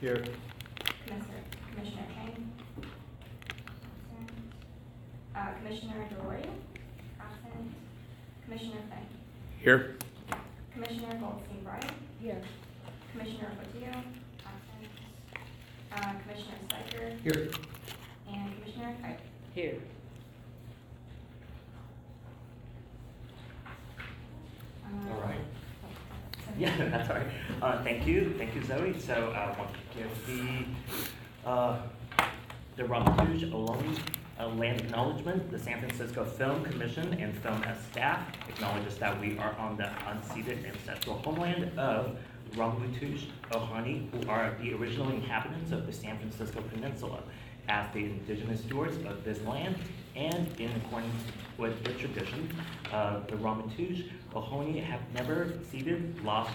Here. Commissioner, Commissioner Chang. Absent. Uh, Commissioner Delory, absent. Commissioner Finn. Here. Commissioner Goldstein Bryant. Here. Commissioner Fotiu, absent. Uh, Commissioner Spiker Here. and Commissioner Kite. Here. Um, All right. Yeah, that's all right. Uh, thank you, thank you Zoe. So uh, The, uh, the land acknowledgement. The San Francisco Film Commission and Film SF staff acknowledges that we are on the unceded ancestral homeland of Ramaytush Ohlone, who are the original inhabitants of the San Francisco Peninsula. As the indigenous stewards of this land and in accordance with the tradition, uh, the Ramaytush Ohlone have never ceded, lost,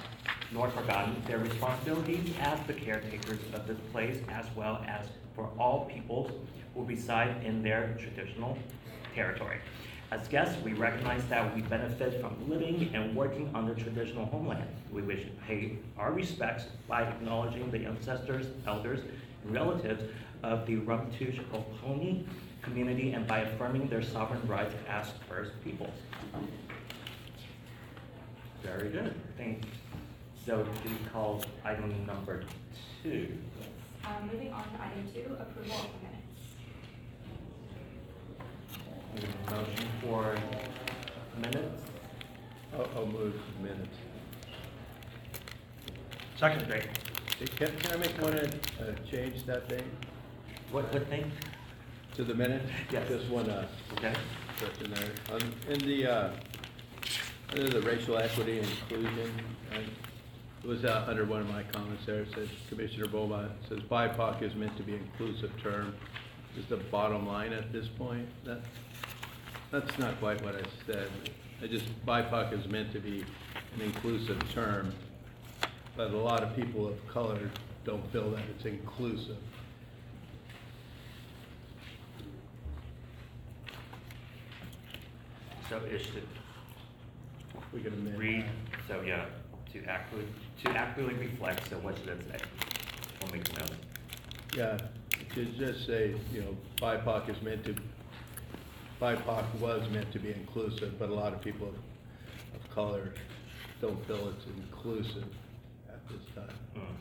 nor forgotten their responsibilities as the caretakers of this place, as well as for all peoples who reside in their traditional territory. As guests, we recognize that we benefit from living and working on the traditional homeland. We wish to pay our respects by acknowledging the ancestors, elders, and relatives of the Ramaytush Ohlone community and by affirming their sovereign rights as First Peoples. Very good, thanks. So do you call item number two? Um, moving on to item two, approval of the minutes. Need a Motion for minutes? I'll, I'll move the minutes. Second. Great. Hey, Can, can I make one, uh, change that thing What, what thing? to the minutes? Yes. Just one, uh, Okay. question there. Um, in the, uh, under the racial equity and inclusion, and it was, uh, under one of my comments there, it says Commissioner Boma, says BIPOC is meant to be an inclusive term. Is the bottom line at this point? That, that's not quite what I said. I just, BIPOC is meant to be an inclusive term, but a lot of people of color don't feel that it's inclusive. So is it We can amend. read, so yeah, to accurately, to accurately reflect, make a note. Yeah, to just say, you know, BIPOC is meant to, BIPOC was meant to be inclusive, but a lot of people of color don't feel it's inclusive at this time. Hmm.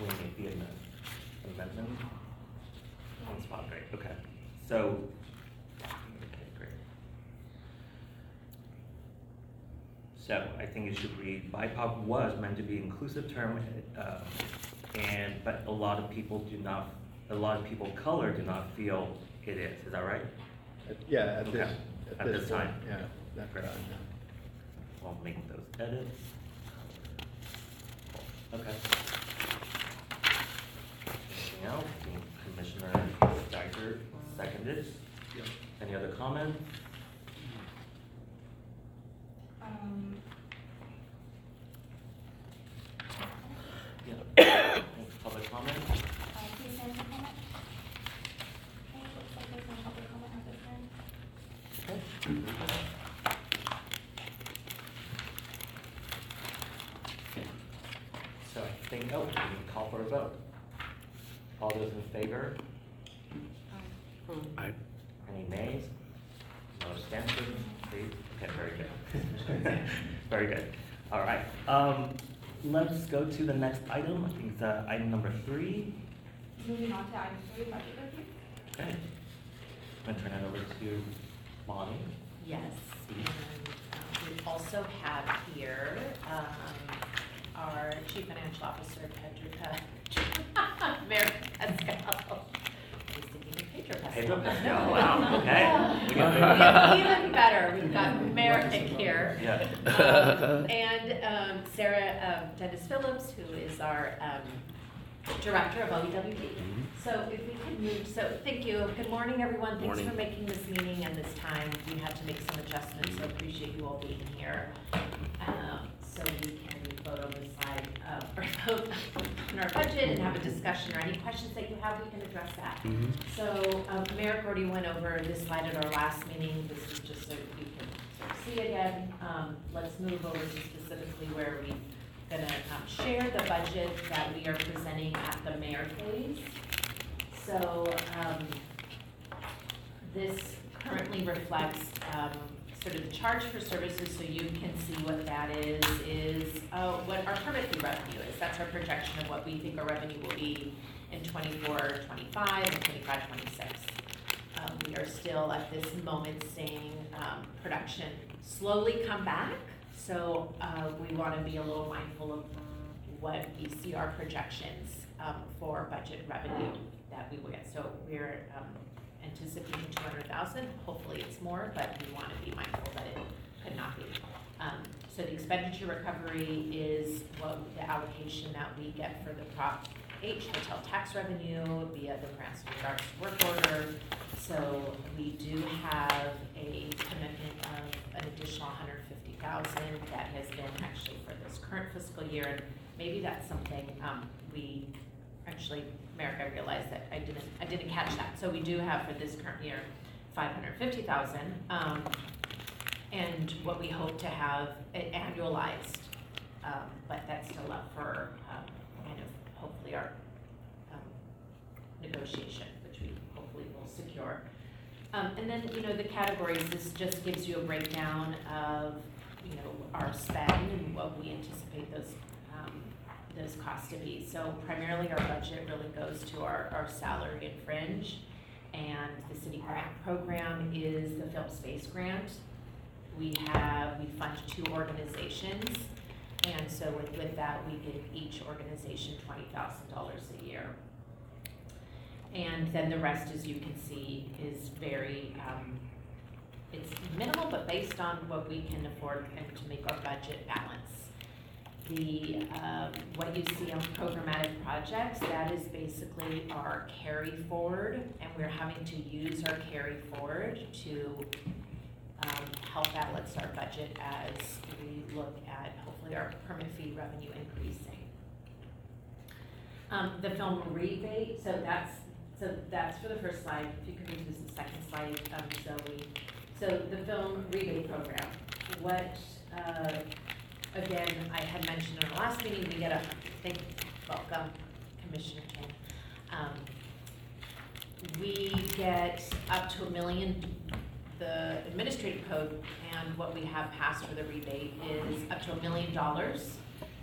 We make the amendment, amendment on spot, right, okay. So, okay, great. So I think it should read, BIPOC was meant to be an inclusive term, uh, and, but a lot of people do not, a lot of people of color do not feel it is, is that right? Yeah, at this, Okay. at At this this time. yeah, that Great. time, yeah. I'll make those edits. Okay. Anything else? Commissioner Steiger seconded. Any other comments? Um, Yeah. Public comment? uh, please stand for comment. Okay, looks like there's no public comment at this time. Okay. So I think, oh, we can call for a vote. All those in favor? I, Any nays? No abstentions? Please? Okay, very good. Very good. All right. Um, let's go to the next item. I think it's, uh, item number three. Moving on to item three, budget review. Okay. I'm gonna turn it over to Bonnie. Yes, and um, we also have here um, our Chief Financial Officer, Pedro, Mayor Pascal. He's thinking Pedro Pascal. Wow, okay. We got Even even better, we've got Merrick here. Yeah. Um, And um, Sarah um, Dennis Phillips, who is our um, Director of OEWD. Mhm. So if we could move, so thank you. Good morning, everyone. Thanks Morning. for making this meeting and this time. We had to make some adjustments, so appreciate you all being here. Um, So we can vote on side, of- or vote on our budget and have a discussion, or any questions that you have, we can address that. Mhm. So, um, Merrick already went over this slide at our last meeting, this is just so you can sort of see again. Um, let's move over to specifically where we are gonna, um, share the budget that we are presenting at the mayor phase. So, um, this currently reflects, um, sort of the charge for services, so you can see what that is, is, uh, what our permit fee revenue is. That's our projection of what we think our revenue will be in 24, 25, and 25, 26. Um, we are still at this moment seeing, um, production slowly come back. So, uh, we wanna be a little mindful of what we see our projections, um, for budget revenue that we will get. So we're, um, anticipating two hundred thousand, hopefully it's more, but we wanna be mindful that it could not be. Um, so the expenditure recovery is what the allocation that we get for the Prop H hotel tax revenue via the and regards work order. So we do have a commitment of an additional hundred fifty thousand that has been actually for this current fiscal year. And maybe that's something, um, we, actually, Merrick, I realized that I didn't, I didn't catch that. So we do have for this current year, five hundred fifty thousand. Um, and what we hope to have it annualized, um, but that's still up for, um, kind of, hopefully our, um, negotiation, which we hopefully will secure. Um, and then, you know, the categories, this just gives you a breakdown of, you know, our spend and what we anticipate those, those costs to be. So primarily, our budget really goes to our, our salary and fringe. And the city grant program is the film space grant. We have, we fund two organizations. And so with, with that, we give each organization twenty thousand dollars a year. And then the rest, as you can see, is very, um, it's minimal, but based on what we can afford and to make our budget balance. The, um, what you see on programmatic projects, that is basically our carry forward, and we're having to use our carry forward to, um, help balance our budget as we look at hopefully our permit fee revenue increasing. Um, the film rebate, so that's, so that's for the first slide, if you could move to the second slide, um, Zoe. So the film rebate program, what, uh, again, I had mentioned in our last meeting, we get a, thank, welcome, Commissioner Chan. Um, we get up to a million, the administrative code and what we have passed for the rebate is up to a million dollars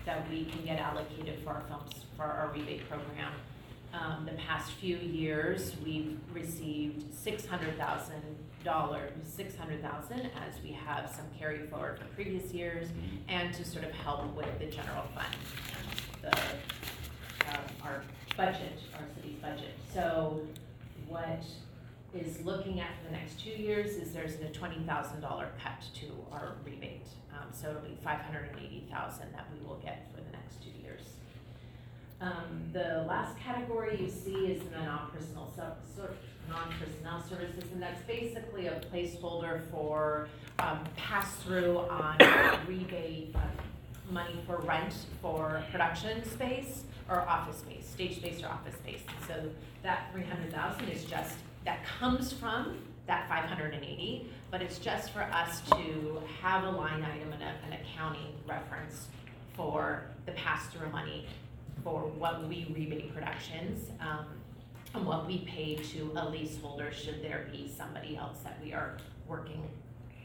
that we can get allocated for our films, for our rebate program. Um, the past few years, we've received six hundred thousand dollars, six hundred thousand, as we have some carry forward from previous years, and to sort of help with the general fund, the, um, our budget, our city's budget. So what is looking at for the next two years is there's a twenty thousand dollar cut to our rebate. Um, so it'll be five hundred and eighty thousand that we will get for the next two years. Um, the last category you see is the non-personal sub, sort, non-personnel services, and that's basically a placeholder for, um, pass-through on rebate, uh, money for rent for production space or office space, stage space or office space. So that three hundred thousand is just, that comes from that five hundred and eighty, but it's just for us to have a line item and a, an accounting reference for the pass-through money for what we rebate productions, um, and what we pay to a leaseholder should there be somebody else that we are working,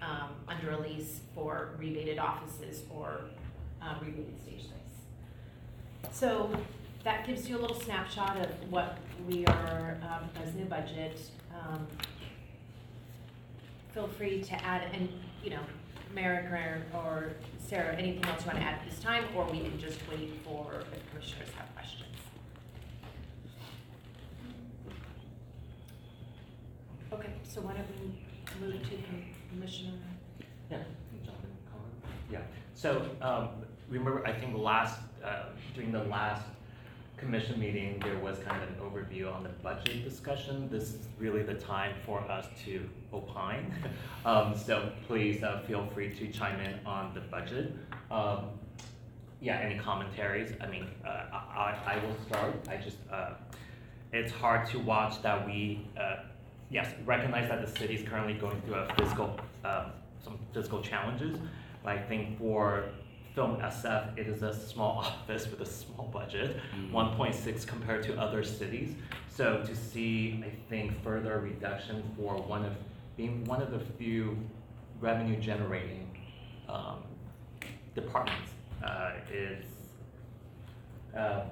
um, under a lease for rebated offices or, uh, rebated stage. So that gives you a little snapshot of what we are, um, as new budget. Um, Feel free to add, and, you know, Merrick or, or Sarah, anything else you wanna add at this time, or we can just wait for the commissioners questions. Okay, so why don't we move to the Commissioner? Yeah? Yeah, so, um, remember, I think last, uh, during the last commission meeting, there was kind of an overview on the budget discussion. This is really the time for us to opine. Um, so please, uh, feel free to chime in on the budget. Um, yeah, any commentaries? I mean, uh, I, I I will start. I just, uh, it's hard to watch that we, uh, yes, recognize that the city is currently going through a fiscal, um, some fiscal challenges. But I think for Film SF, it is a small office with a small budget, point six compared to other cities. So to see, I think, further reduction for one of, being one of the few revenue generating, um, departments, uh, is, uh,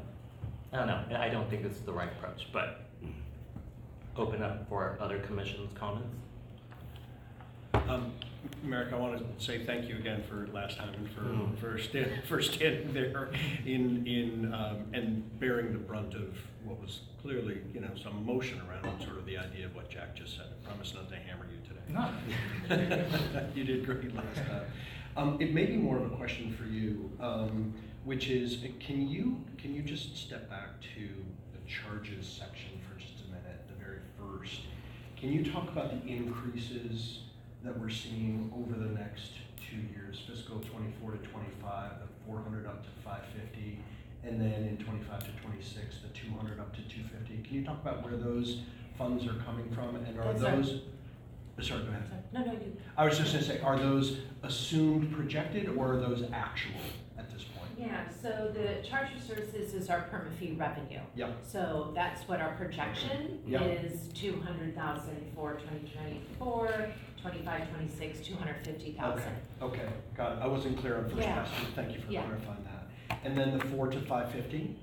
I don't know, I don't think this is the right approach, but open up for other commissions' comments. Um, Merrick, I want to say thank you again for last time and for, for standing, for standing there in, in, um, and bearing the brunt of what was clearly, you know, some emotion around sort of the idea of what Jack just said. I promise not to hammer you today. No. You did great last time. Um, it may be more of a question for you, um, which is, can you, can you just step back to the charges section for just a minute, the very first? Can you talk about the increases that we're seeing over the next two years, fiscal twenty-four to twenty-five, the four hundred up to five fifty, and then in twenty-five to twenty-six, the two hundred up to two fifty? Can you talk about where those funds are coming from, and are That's those? uh, Sorry, go ahead. No, no, you. I was just gonna say, are those assumed projected or are those actual at this point? Yeah, so the charge for services is our permit fee revenue. Yep. So that's what our projection is, two hundred thousand for 2024, 25, 26, two hundred fifty thousand. Okay, okay, got it. I wasn't clear on first Yeah. question. Thank you for Yeah. clarifying that. And then the four to five fifty?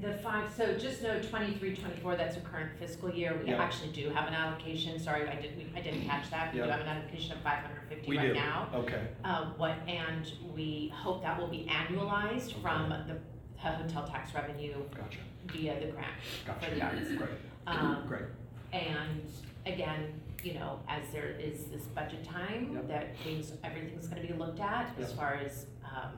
The five, so just know 23, 24. that's a current fiscal year. We Yeah. actually do have an allocation, sorry, I didn't, I didn't catch that. We do Yeah. have an allocation of five hundred fifty We right do. now. Okay, Um, what, and we hope that will be annualized from the hotel tax revenue gotcha, via the grant gotcha. for the arts. Great, Um, great. And again, you know, as there is this budget time, Yep. that things, everything's gonna be looked at as Yep. far as, um,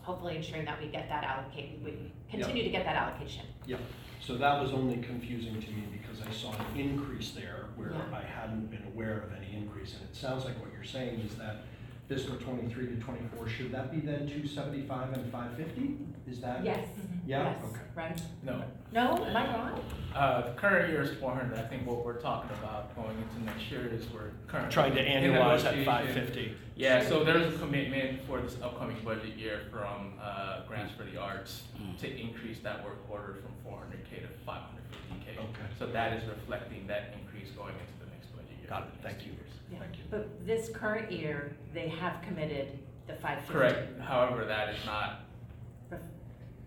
hopefully ensuring that we get that allocated, we continue to get that allocation. Yep. So that was only confusing to me because I saw an increase there where Yeah. I hadn't been aware of any increase. And it sounds like what you're saying is that fiscal twenty-three to twenty-four, should that be then two seventy-five and five fifty? Is that? Yes, Yeah, yes, okay. right? No. No, am I wrong? Uh, the current year is four hundred. I think what we're talking about going into next year is we're currently. Trying to in annualize at negotiation. five fifty. Yeah, so there's a commitment for this upcoming budget year from, uh, Grants for the Arts to increase that work order from four hundred K to five hundred fifty K. Okay. So that is reflecting that increase going into the next budget year. Got it. Thank you. Years. Yeah. Thank you. But this current year, they have committed the five fifty. Correct, however, that is not,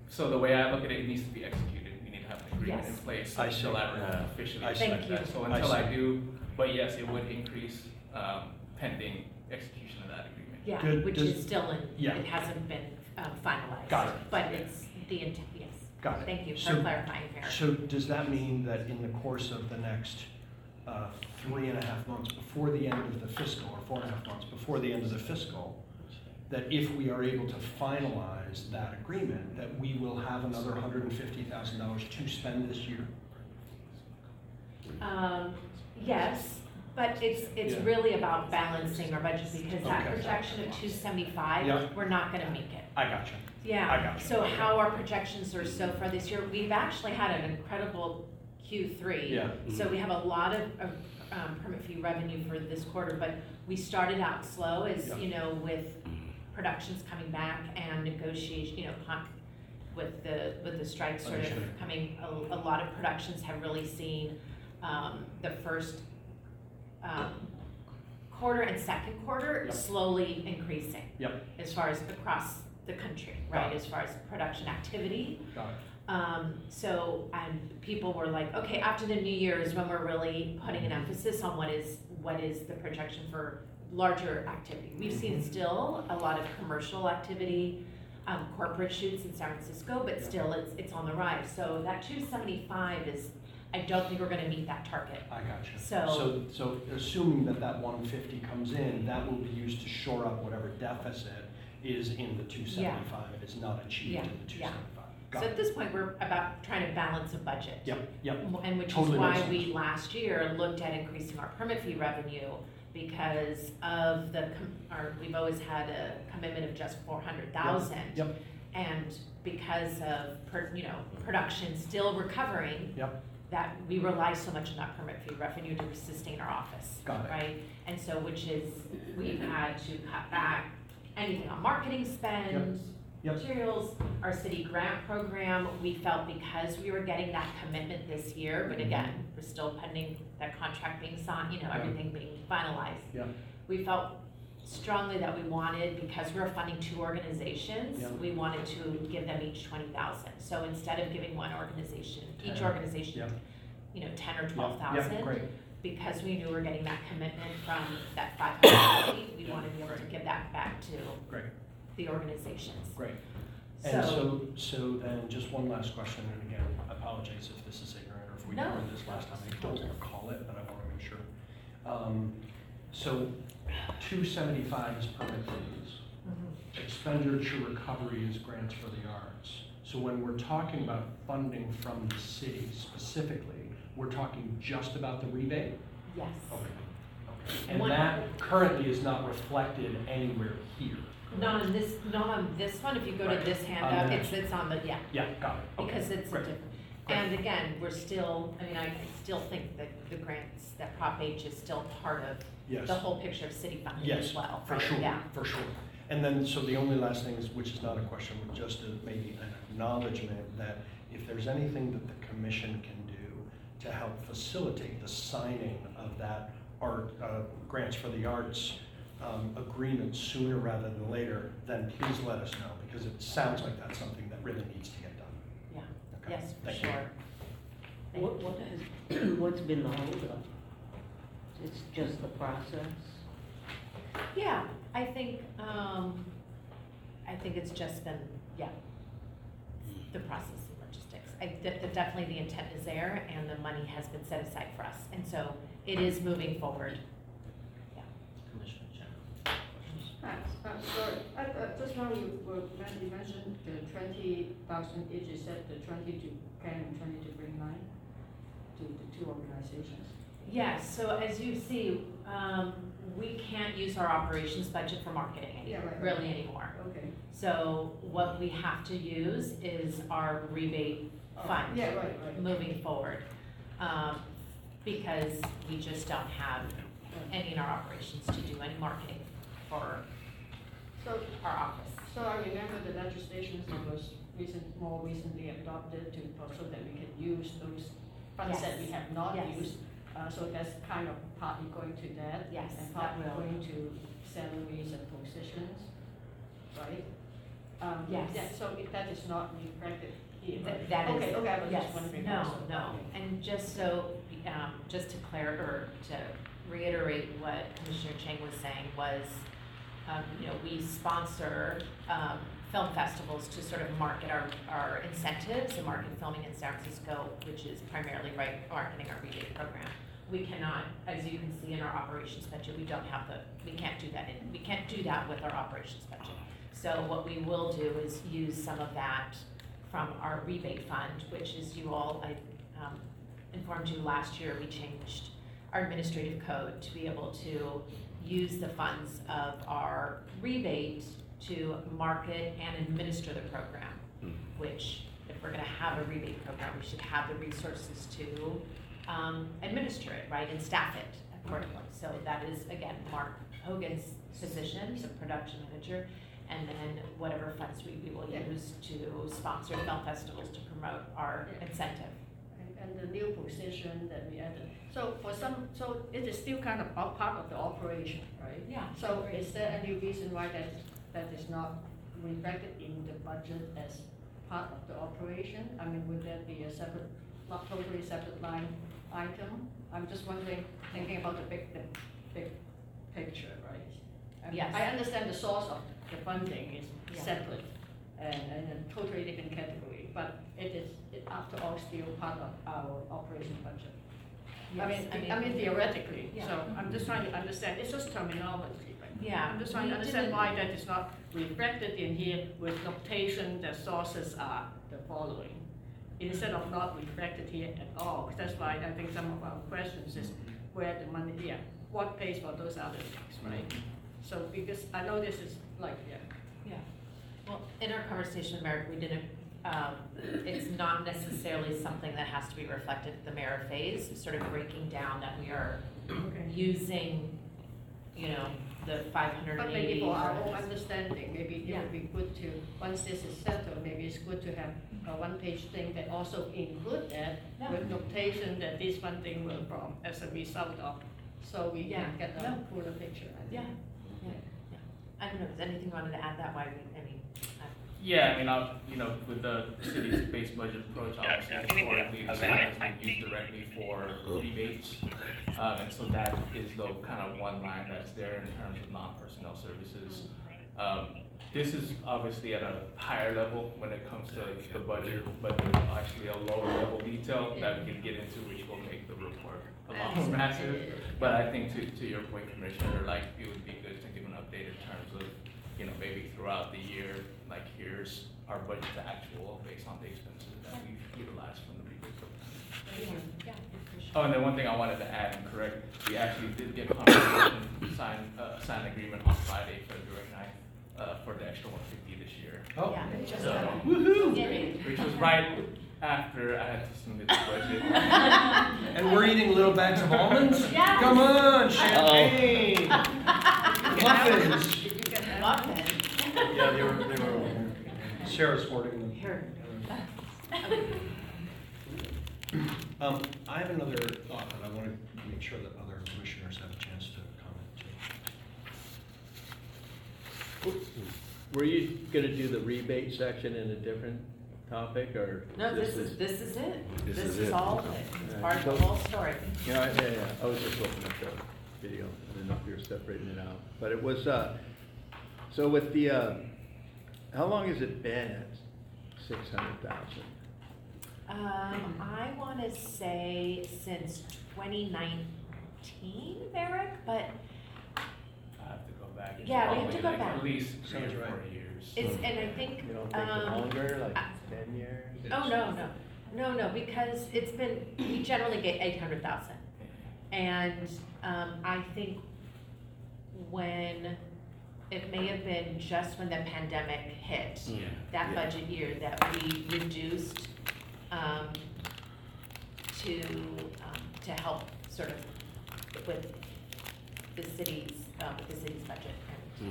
so the way I look at it, it needs to be executed, we need to have an agreement in Yes. place I see. until I Yeah. officially I see. reflect Thank that. you. So I until I see. do, but yes, it would increase, um, pending execution of that agreement. Yeah, Good. which Does- is still in, Yeah. it hasn't been um, finalized. Got it. But it's the intent, yes. Got it. Thank you for So- clarifying, Karen. So does that mean that in the course of the next uh, three and a half months before the end of the fiscal, or four and a half months before the end of the fiscal, that if we are able to finalize that agreement, that we will have another hundred and fifty thousand dollars to spend this year? Um, yes, but it's, it's Yeah. really about balancing our budget because that Okay. projection of two Yeah. seventy-five, we're not gonna make it. I gotcha. Yeah. I gotcha. so how our projections are so far this year, we've actually had an incredible Q three. Yeah. So we have a lot of, of, um, permit fee revenue for this quarter, but we started out slow as, Yeah. you know, with productions coming back and negotiation, you know, con- with the, with the strike sort of Understood. coming, a, a lot of productions have really seen, um, the first, um, quarter and second quarter Yep. slowly increasing Yep, as far as across the country, right, as far as production activity. got it. Um, so, and people were like, okay, after the new year is when we're really putting an emphasis on what is, what is the projection for larger activity. We've seen Mhm. still a lot of commercial activity, um, corporate shoots in San Francisco, but still it's, it's on the rise. So that two seventy-five is I don't think we're gonna meet that target. I got you. So- So, so assuming that that one fifty comes in, that will be used to shore up whatever deficit is in the two seventy-five, and is not achieved Yeah, in the 275. yeah. So at this point, we're about trying to balance a budget. Yep, yep, And which is Totally why we last year looked at increasing our permit fee revenue because of the, com- our, we've always had a commitment of just four hundred thousand. yep, And because of, per, you know, production still recovering, yep, that we rely so much on that permit fee revenue to sustain our office. Got it. Right? And so, which is, we've had to cut back anything on marketing spend, Yep. Materials, our city grant program, we felt because we were getting that commitment this year, but Mhm. again, we're still pending that contract being signed, you know, Yeah. everything being finalized. Yeah. We felt strongly that we wanted, because we were funding two organizations, Yeah. we wanted to give them each twenty thousand. So instead of giving one organization, each Ten. organization, Yep. you know, ten or yep, twelve yep, great, because we knew we were getting that commitment from that five hundred we Yeah. wanted to be able to give that back to great, the organizations. great. And so, so then, just one last question, and again, I apologize if this is ignorant, or if we No. covered this last time, I don't want to recall it, but I wanna make sure. Um, so, two seventy-five is permit fees. Mhm. expenditure recovery is grants for the arts. So when we're talking about funding from the city specifically, we're talking just about the rebate? Yes. Okay. okay. And what- that currently is not reflected anywhere here? Not on this, not on this one, if you go to Right. this handout, it's, it's on the, yeah, Yeah, got it. Okay, because it's a great. different. Great. And again, we're still, I mean, I still think that the grants, that Prop H is still part of Yes. the whole picture of city funding as Yes, well. for sure, Yeah, for sure. And then, so the only last thing is, which is not a question, but just a- maybe an acknowledgement that if there's anything that the commission can do to help facilitate the signing of that art, uh, grants for the arts um, agreement sooner rather than later, then please let us know, because it sounds like that's something that really needs to get done. yeah, Okay, yes, for thank you. sure. Thank What, what has, what's been the holdup? It's just the process? Yeah, I think, um, I think it's just been, yeah, the process of logistics. I, de- de- definitely the intent is there and the money has been set aside for us, and so it is moving forward. Yeah. Commissioner Chen. Hi, uh, sorry, I, uh, just now you were, you mentioned the twenty thousand each, you said the twenty to Ken and twenty to Green Line, to the two organizations. Yes, so as you see, um, we can't use our operations budget for marketing any, Yeah, right, right. really anymore. Okay. So what we have to use is our rebate Oh, fund. Yeah, right, right. moving forward. Um, because we just don't have any in our operations to do any marketing for So, our office. so I remember the legislation that was recent, more recently adopted to, so that we can use those funds that we Yes. have not Yes. used. Uh, so that's kind of partly going to that. Yes, And that partly will. going to salaries and positions, right? Um, Yes. yeah, So if that is not reflected here, Th- right? that is- Okay, okay, I was yes, just wondering. no, also. no. Okay. And just so, um, just to clar, or to reiterate what Commissioner Chang was saying was, um, you know, we sponsor, um, film festivals to sort of market our, our incentives and market filming in San Francisco, which is primarily right, marketing our rebate program. We cannot, as you can see in our operations budget, we don't have the, we can't do that, in we can't do that with our operations budget. So what we will do is use some of that from our rebate fund, which is you all, I um, informed you last year, we changed our administrative code to be able to use the funds of our rebate to market and administer the program, which if we're gonna have a rebate program, we should have the resources to um, administer it, right, and staff it accordingly. So that is, again, Mark Hogan's position, the production manager, and then whatever funds we, we will Yeah. use to sponsor film festivals to promote our Yeah. incentive. And, and the new position that we added, so for some, so it is still kind of a part of the operation, right? Yeah. So is there any reason why that, that is not reflected in the budget as part of the operation? I mean, would that be a separate, not totally separate line item? I'm just wondering, thinking about the big, the big picture, right? I mean, Yes. I understand the source of the funding is separate, and, and a totally different category, but it is, it after all still part of our operation budget. I mean, I mean theoretically, Yeah. so I'm just trying to understand, it's just terminology, right? Yeah, I'm just trying to we understand didn't- why that is not reflected in here with notation that sources are the following. Instead of not reflected here at all, that's why I think some of our questions is where the money, yeah, what pays for those other things, right? So, because I know this is like, yeah, Yeah, well, in our conversation, Merrick, we didn't, um, it's not necessarily something that has to be reflected at the merit phase, sort of breaking down that we are okay. using, you know, the five hundred But and maybe eighty. for our own understanding, maybe it Yeah. would be good to, once this is settled, maybe it's good to have a one-page thing that also include that Yeah. with notation that this funding will from as a result of, so we Yeah. can get a No. fuller picture. I think. Yeah, yeah, yeah. I don't know, is anything you wanted to add that way, I mean, I- Yeah, I mean, I'll, you know, with the city's base budget approach, obviously historically, this has been used directly for rebates. Um, and so that is the kind of one line that's there in terms of non-personnel services. Um, this is obviously at a higher level when it comes to the budget, but there's actually a lower level detail that we can get into, which will make the report a lot more massive. But I think to, to your point, Commissioner, like, it would be good to give an update in terms of, you know, maybe throughout the year, like, here's our budget to actual based on the expenses that we've utilized from the rebate program. yeah, for sure. Oh, and then one thing I wanted to add and correct, we actually did get confirmation, signed, uh, signed agreement on Friday, February ninth, uh, for the extra one fifty this year. Oh, Yeah, it just So- happened. woohoo! Yay. Which was right after I had to submit the budget. And we're eating little bags of almonds? Yes. Come on, champagne! Muffins! Did you get? Muffin. Yeah, they were, they were, Sarah's hoarding them. Here. Um, I have another thought, and I want to make sure that other commissioners have a chance to comment too. Were you gonna do the rebate section in a different topic, or? No, this is, this is it. This This is is it. all of it. It's part of the whole story. Yeah, yeah, yeah, I was just looking at the video, I didn't know if you were separating it out, but it was, uh, so with the, uh, how long has it been at six hundred thousand? Um, I wanna say since twenty nineteen, Eric, but I have to go back. It's Yeah, we have to probably go like back. At least three Sounds or right. four years. it's, and I think, You don't think um, longer, like ten years? oh, no, no, no, no, because it's been, we generally get eight hundred thousand. And, um, I think when, it may have been just when the pandemic hit, Yeah. that Yeah. budget year, that we reduced, um, to, um, to help sort of with the city's, uh, with the city's budget and,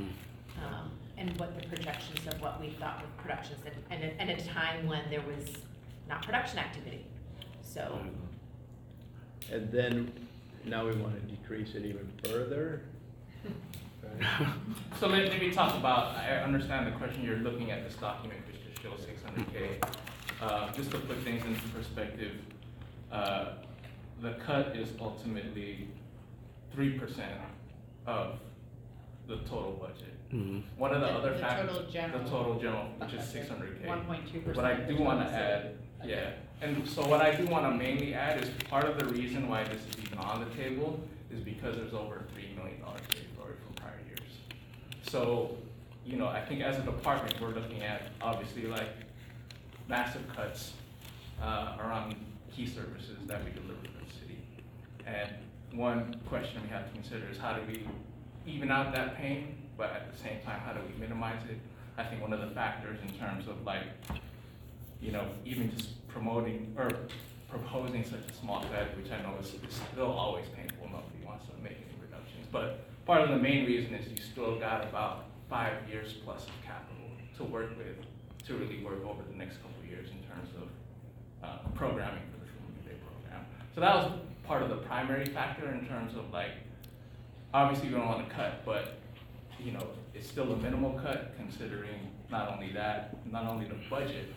Mm. um, and what the projections of what we thought with productions and, and, at- and at a time when there was not production activity, so. And then, now we wanna decrease it even further? Right? So let, let me talk about, I understand the question, you're looking at this document which just shows six hundred K. Uh, just to put things into perspective, uh, the cut is ultimately three percent of the total budget. Mhm. One of the other The factors, total general. the total general, which is six hundred K. One point two percent. What I do wanna add, yeah, and so what I do wanna mainly add is part of the reason why this is even on the table is because there's over three million dollars carried forward from prior years. So, you know, I think as a department, we're looking at obviously like massive cuts uh, around key services that we deliver to the city. And one question we have to consider is how do we even out that pain, but at the same time, how do we minimize it? I think one of the factors in terms of like, you know, even just promoting or proposing such a small cut, which I know is, is still always painful, nobody wants to make any reductions. But part of the main reason is you still got about five years plus of capital to work with, to really work over the next couple years in terms of uh, programming for the film Day program. So that was part of the primary factor in terms of like, obviously we don't want to cut, but you know, it's still a minimal cut considering not only that, not only the budget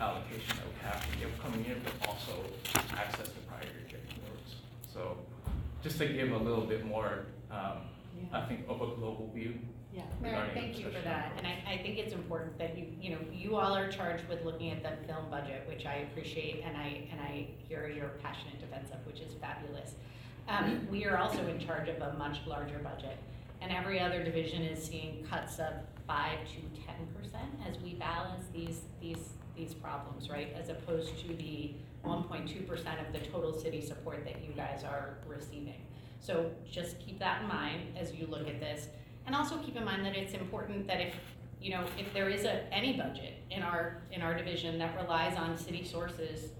allocation that we have for the year, but also access to prior year forwards. So just to give a little bit more, um, I think of a global view Yeah. Mayor, regarding thank you for discussion. that, and I, I think it's important that you, you know, you all are charged with looking at the film budget, which I appreciate, and I, and I hear your passionate defense of, which is fabulous. Um, we are also in charge of a much larger budget, and every other division is seeing cuts of five to ten percent as we balance these, these, these problems, right? As opposed to the one point two percent of the total city support that you guys are receiving. So just keep that in mind as you look at this. And also keep in mind that it's important that if, you know, if there is a, any budget in our, in our division that relies on city sources,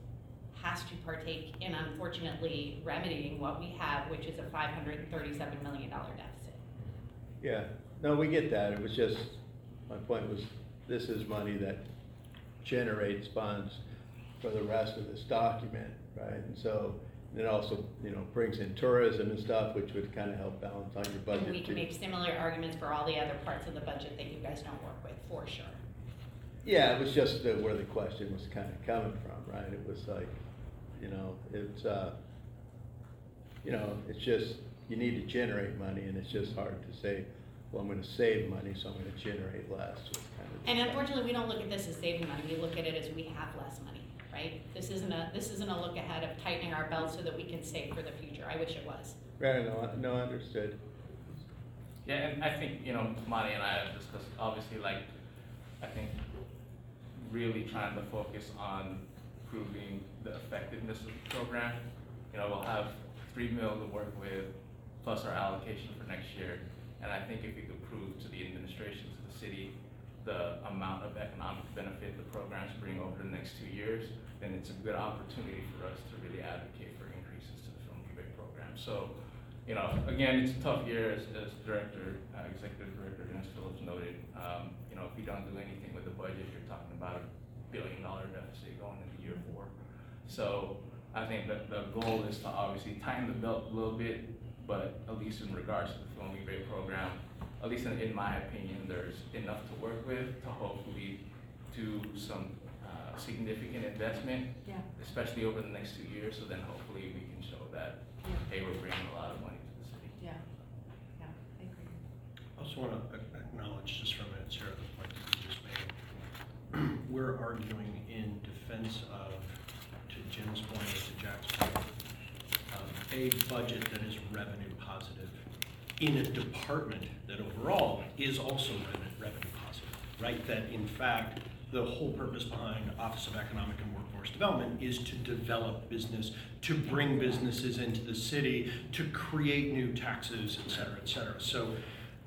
has to partake in unfortunately remedying what we have, which is a five hundred and thirty-seven million dollar deficit. Yeah, no, we get that, it was just, my point was, this is money that generates funds for the rest of this document, right? And so, it also, you know, brings in tourism and stuff, which would kind of help balance on your budget And we too. can make similar arguments for all the other parts of the budget that you guys don't work with, for sure. Yeah, it was just the- where the question was kind of coming from, right? It was like, you know, it's, uh, you know, it's just, you need to generate money, and it's just hard to say, well, I'm gonna save money, so I'm gonna generate less, It's kind of. And unfortunately, we don't look at this as saving money, we look at it as we have less money, right? This isn't a, this isn't a look ahead of tightening our belts so that we can save for the future, I wish it was. Right, no, no, understood. Yeah, and I think, you know, Monty and I have discussed, obviously, like, I think really trying to focus on proving the effectiveness of the program. You know, we'll have three mil to work with, plus our allocation for next year. And I think if we could prove to the administration, to the city, the amount of economic benefit the programs bring over the next two years, then it's a good opportunity for us to really advocate for increases to the film rebate program. So, you know, again, it's a tough year, as, as Director, uh, Executive Director Dennis Phillips noted. Um, you know, if we don't do anything with the budget, you're talking about a billion dollar deficit going into year four. So I think that the goal is to obviously tighten the belt a little bit, but at least in regards to the film rebate program, at least in, in my opinion, there's enough to work with to hopefully do some, uh, significant investment Yeah. especially over the next two years, so then hopefully we can show that, Yeah. hey, we're bringing a lot of money to the city. Yeah, yeah, I agree. I also want to acknowledge just for a minute, Sarah, the point that you just made. We're arguing in defense of, to Jim's point, or to Jack's point, um, a budget that is revenue positive in a department that overall is also revenue, positive, right? That in fact, the whole purpose behind Office of Economic and Workforce Development is to develop business, to bring businesses into the city, to create new taxes, et cetera, et cetera. So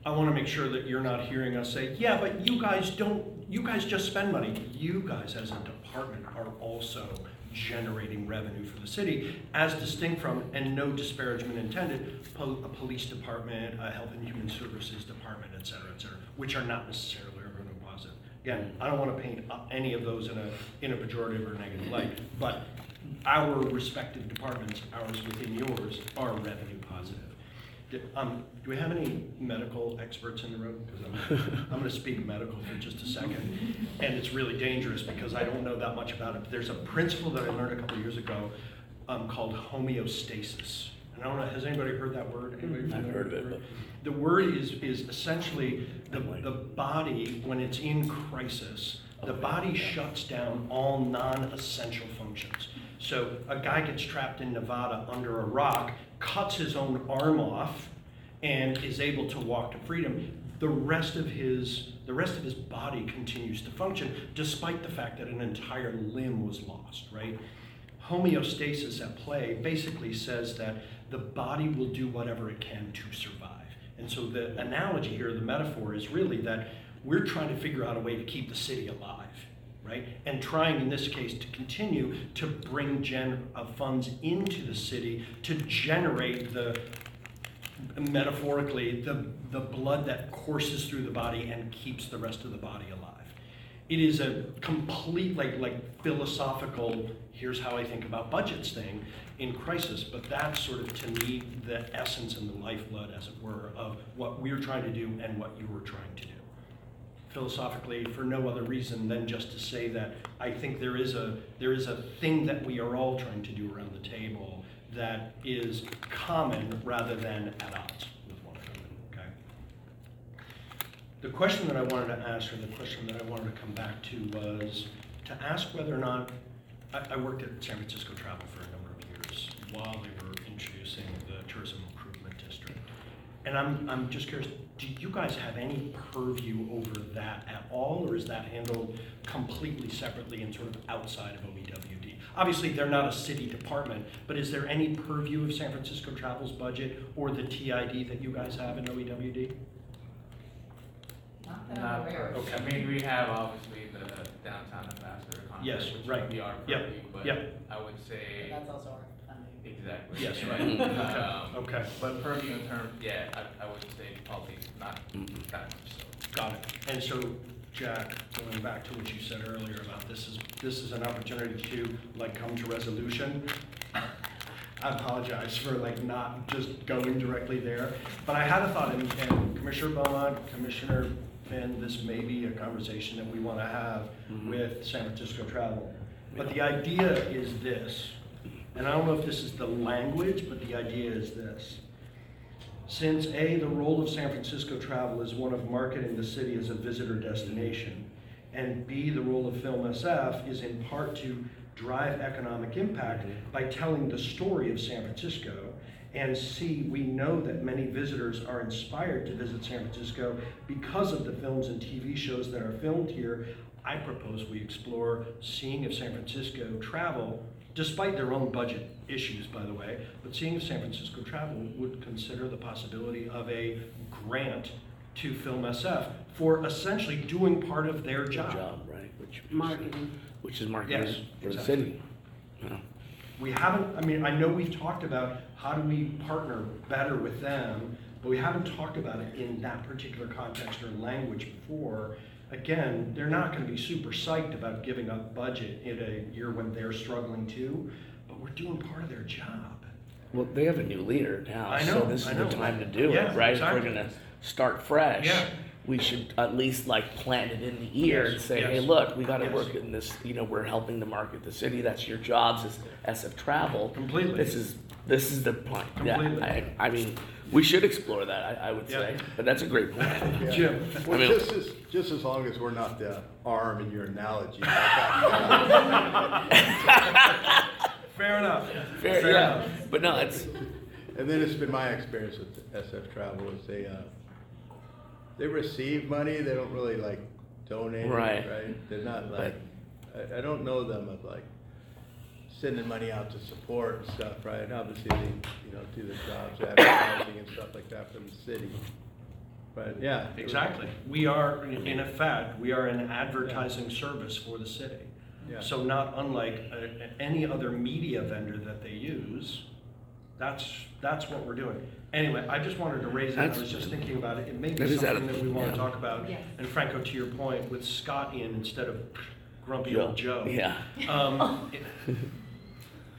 I want to make sure that you're not hearing us say, yeah, but you guys don't, you guys just spend money. You guys as a department are also generating revenue for the city, as distinct from, and no disparagement intended, po- a police department, a health and human services department, et cetera, et cetera, which are not necessarily revenue positive. Again, I don't want to paint any of those in a, in a pejorative or negative light, but our respective departments, ours within yours, are revenue positive. Do- Um, do we have any medical experts in the room? Because I'm, I'm gonna speak medical for just a second. And it's really dangerous because I don't know that much about it. But There's a principle that I learned a couple years ago, um, called homeostasis. And I don't know, has anybody heard that word? Anybody I've familiar heard of it, the word? The word is, is essentially the, the body, when it's in crisis, the body shuts down all non-essential functions. So a guy gets trapped in Nevada under a rock, cuts his own arm off, and is able to walk to freedom. The rest of his, the rest of his body continues to function, despite the fact that an entire limb was lost, right? Homeostasis at play basically says that the body will do whatever it can to survive. And so the analogy here, the metaphor is really that we're trying to figure out a way to keep the city alive, right? And trying in this case to continue to bring gen, funds into the city to generate the, metaphorically, the, the blood that courses through the body and keeps the rest of the body alive. It is a complete, like, like philosophical, here's how I think about budgets thing in crisis, but that's sort of, to me, the essence and the lifeblood, as it were, of what we're trying to do and what you were trying to do. Philosophically, for no other reason than just to say that I think there is a, there is a thing that we are all trying to do around the table that is common rather than at odds with one another, okay? The question that I wanted to ask, or the question that I wanted to come back to was to ask whether or not, I, I worked at San Francisco Travel for a number of years while they were introducing the Tourism Improvement District. And I'm, I'm just curious, do you guys have any purview over that at all, or is that handled completely separately and sort of outside of OEWD? Obviously, they're not a city department, but is there any purview of San Francisco Travel's budget or the TID that you guys have in OEWD? Not that I'm Not, aware of. Okay. I mean, we have obviously the downtown ambassador Yes, conference, which right. would be our Yep, purview, but yep. I would say, That's also our funding. Exactly. Yes, yeah. right. Um, Okay. But purview in terms, yeah, I, I would say probably not that much so. Got it. And so, Jack, going back to what you said earlier about this is, this is an opportunity to like come to resolution. I apologize for like not just going directly there, but I had a thought, and and Commissioner Beaumont, Commissioner Finn, this may be a conversation that we want to have with San Francisco Travel. But the idea is this, and I don't know if this is the language, but the idea is this. Since A, the role of San Francisco Travel is one of marketing the city as a visitor destination, and B, the role of Film SF is in part to drive economic impact by telling the story of San Francisco, and C, we know that many visitors are inspired to visit San Francisco because of the films and TV shows that are filmed here, I propose we explore seeing if San Francisco Travel despite their own budget issues, by the way, but seeing if San Francisco Travel would consider the possibility of a grant to Film SF for essentially doing part of their job. job, right, which. Marketing. Which is marketing Yes, for the exactly. city. Yeah. We haven't, I mean, I know we've talked about how do we partner better with them, but we haven't talked about it in that particular context or language before. Again, they're not gonna be super psyched about giving up budget in a year when they're struggling too, but we're doing part of their job. Well, they have a new leader now, I so know, this I is the time to do Yeah, it, right? If we're gonna start fresh, Yeah. we should at least like plant it in the ear Yes, and say, hey, look, we gotta yes. work in this, you know, we're helping to market the city, that's your jobs as SF Travel. Completely. This is, this is the point, yeah, Completely. I, I mean, we should explore that, I, I would Yeah. say, but that's a great point. Yeah. Jim? Well, I mean- just as, just as long as we're not the arm in your analogy. Fair enough. Fair, Fair yeah, enough. but no, it's, And then it's been my experience with SF Travel is they, uh, they receive money, they don't really like donate, it, Right. right? They're not like, I, I don't know them of like sending money out to support and stuff, right? And Obviously, they, you know, do the jobs, advertising and stuff like that for the city. But, yeah. Exactly. We are, in in effect, we are an advertising service for the city. Yeah. So not unlike uh, any other media vendor that they use, that's, that's what we're doing. Anyway, I just wanted to raise it, I was just thinking about it, it may That be is out something of- that we want yeah. to talk about. Yes. And Franco, to your point, with Scott in instead of grumpy old Joe. yeah, Um, it-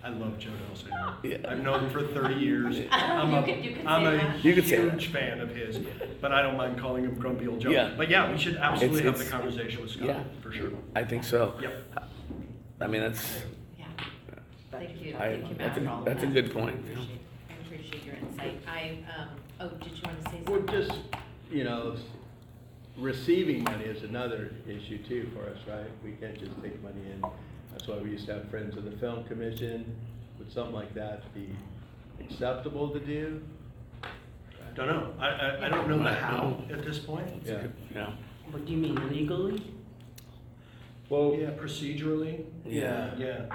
I love Joe D'Alessandro. Yeah. I've known him for thirty years. I'm You a- you could I'm a. You could huge fan of his, but I don't mind calling him grumpy old Joe. Yeah. But yeah, we should absolutely have the it's- conversation with Scott, yeah. for sure. I think so. Yep. I mean, that's, Yeah, thank you, I, thank you, Matt, that's for a, all of that's a good point. yeah. Appreciate- I appreciate your insight. I, um, oh, did you want to say Well, something? just, you know, s- receiving money is another issue too for us, right? We can't just take money in. That's why we used to have Friends of the Film Commission. Would something like that be acceptable to do? Don't know, I, I, I don't know the how at this point. Yeah. Yeah, What do you mean legally? Well, Yeah, procedurally, yeah. yeah.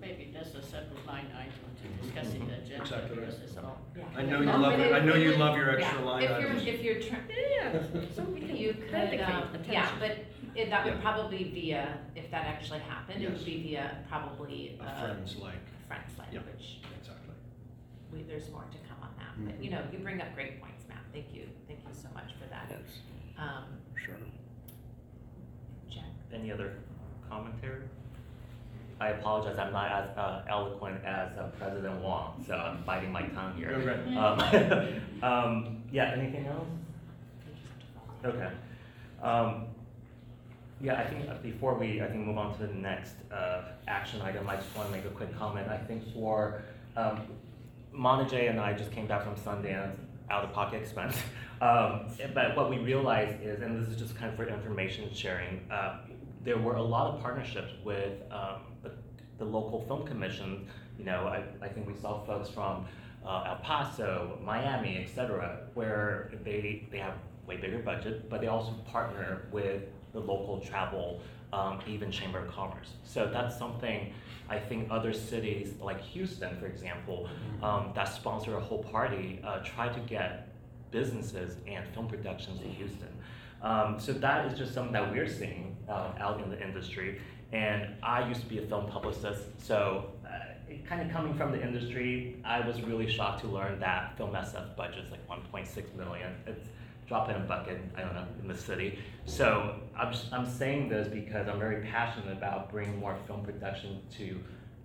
Maybe that's a separate line item to discuss in the agenda, Exactly right. because it's all. Yeah. I know you love it, it- I know you love your yeah, extra line If you're, items. if you're trying, Yeah, so we can you could, um, the yeah, attention. but it, that would Yeah. probably be a, if that actually happened, it Yes. would be via probably, A uh, friend's like, friends Yeah. language. exactly. We, there's more to come on that, but Mhm. you know, you bring up great points, Matt. Thank you, thank you so much for that. Yes, Um, sure. Jack? Any other commentary? I apologize, I'm not as uh, eloquent as uh, President Wong, so I'm biting my tongue here. Okay. Um, um, yeah, anything else? Okay. Um, yeah, I think uh, before we, I think move on to the next, uh, action item, I just wanna make a quick comment. I think for, um, Montague and I just came back from Sundance. out-of-pocket expense. Um, but what we realized is, and this is just kind of for information sharing, uh, there were a lot of partnerships with um, the, the local film commission. You know, I, I think we saw folks from uh, El Paso, Miami, et cetera, where they, they have way bigger budget, but they also partner with the local travel, um, even Chamber of Commerce. So that's something I think other cities like Houston, for example, um, that sponsor a whole party, uh, try to get businesses and film productions in Houston. Um, so that is just something that we're seeing uh, out in the industry. And I used to be a film publicist, so uh, kind of coming from the industry, I was really shocked to learn that Film SF budget's like 1.6 million. It's drop in a bucket, I don't know, in the city. So I'm, just, I'm saying this because I'm very passionate about bringing more film production to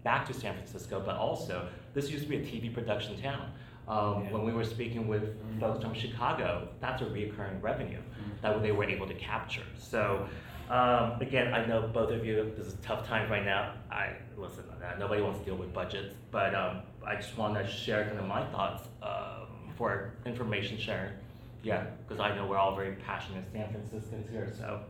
back to San Francisco, but also this used to be a TV production town. Um, When we were speaking with folks from Chicago, that's a reoccurring revenue that they were able to capture. So um, again, I know both of you, this is a tough time right now. I listen, uh, nobody wants to deal with budgets, but um, I just want to share kind of my thoughts um, for information sharing. Yeah, because I know we're all very passionate San Franciscans here, so.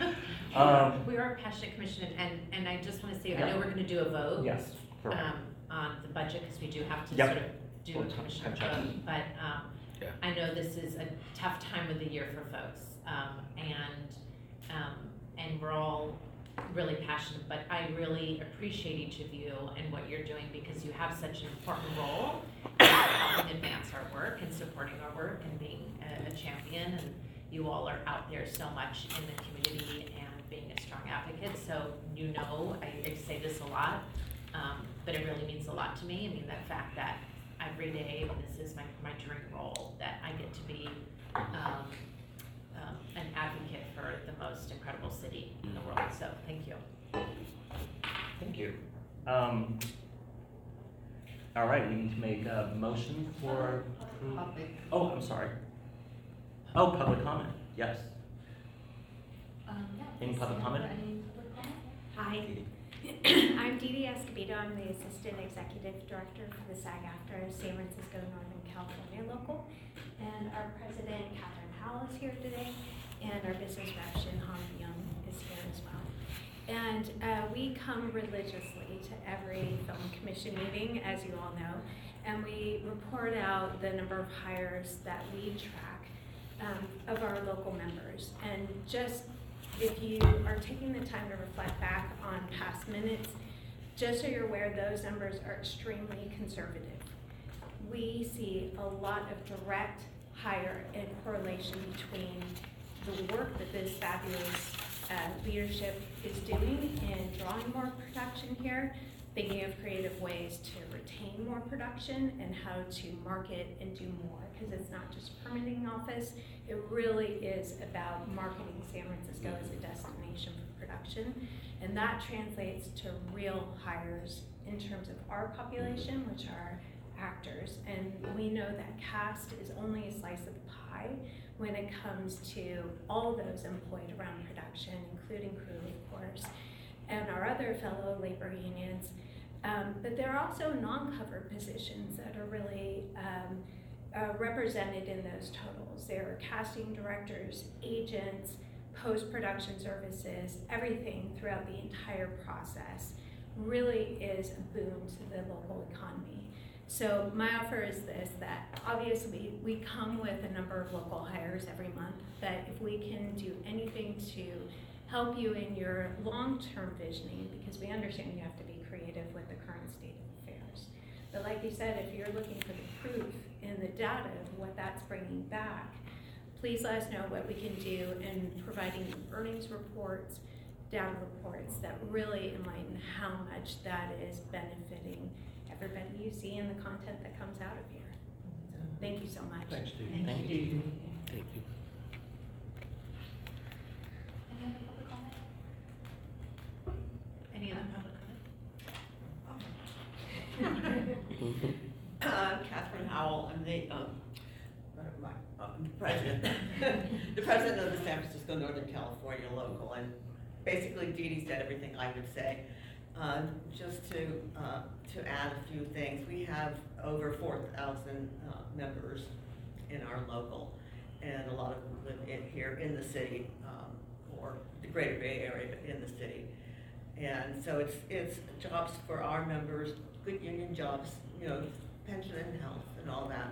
Um, We are a passionate commission, and, and I just wanna say, I know we're gonna do a vote. yes, correct. um, on the budget, because we do have to Yep. sort of do a We'll touch- commissioner touch on vote. But, um, Yeah. I know this is a tough time of the year for folks, um, and, um, and we're all really passionate, but I really appreciate each of you and what you're doing, because you have such an important role in helping advance our work and supporting our work and being a, a champion, and you all are out there so much in the community and being a strong advocate, so you know, I, I say this a lot, um, but it really means a lot to me. I mean, the fact that every day, and this is my, my dream role, that I get to be, um, um, an advocate for the most incredible city in the world, so thank you. Thank you. Um, all right, we need to make a motion for. Public. Oh, I'm sorry. Oh, public comment, yes. Um, yeah. Any public comment? Any public comment? Hi, I'm Dee Dee Escobedo. I'm the Assistant Executive Director for the SAG-AFTRA San Francisco Northern California local. And our President, Catherine Is here today, and our business rep, Shin Han Young, is here as well. And uh, we come religiously to every film commission meeting, as you all know, and we report out the number of hires that we track um, of our local members. And just if you are taking the time to reflect back on past minutes, just so you're aware, those numbers are extremely conservative. We see a lot of direct hire in correlation between the work that this fabulous uh, leadership is doing in drawing more production here, thinking of creative ways to retain more production and how to market and do more, because it's not just permitting office, it really is about marketing San Francisco as a destination for production. And that translates to real hires in terms of our population, which are actors. And we know that cast is only a slice of the pie when it comes to all those employed around production, including crew, of course, and our other fellow labor unions. Um, but there are also non-covered positions that are really um, uh, represented in those totals. There are casting directors, agents, post-production services, everything throughout the entire process really is a boon to the local economy. So my offer is this, that obviously we come with a number of local hires every month, but if we can do anything to help you in your long-term visioning, because we understand you have to be creative with the current state of affairs. But like you said, if you're looking for the proof in the data of what that's bringing back, please let us know what we can do in providing earnings reports, data reports that really enlighten how much that is benefiting everybody you see in the content that comes out of here. Thank you so much. Thanks, Steve. Thank you. Thank you. Any other public comment? Any other public Uh, Catherine Howell, I'm the, um, what am I, uh, president, the president of the San Francisco Northern California local, and basically Dee Dee said everything I would say. Uh, just to, uh, to add a few things, we have over four thousand, uh, members in our local. And a lot of them live in here in the city, um, or the greater Bay Area, but in the city. And so it's, it's jobs for our members, good union jobs, you know, pension and health and all that.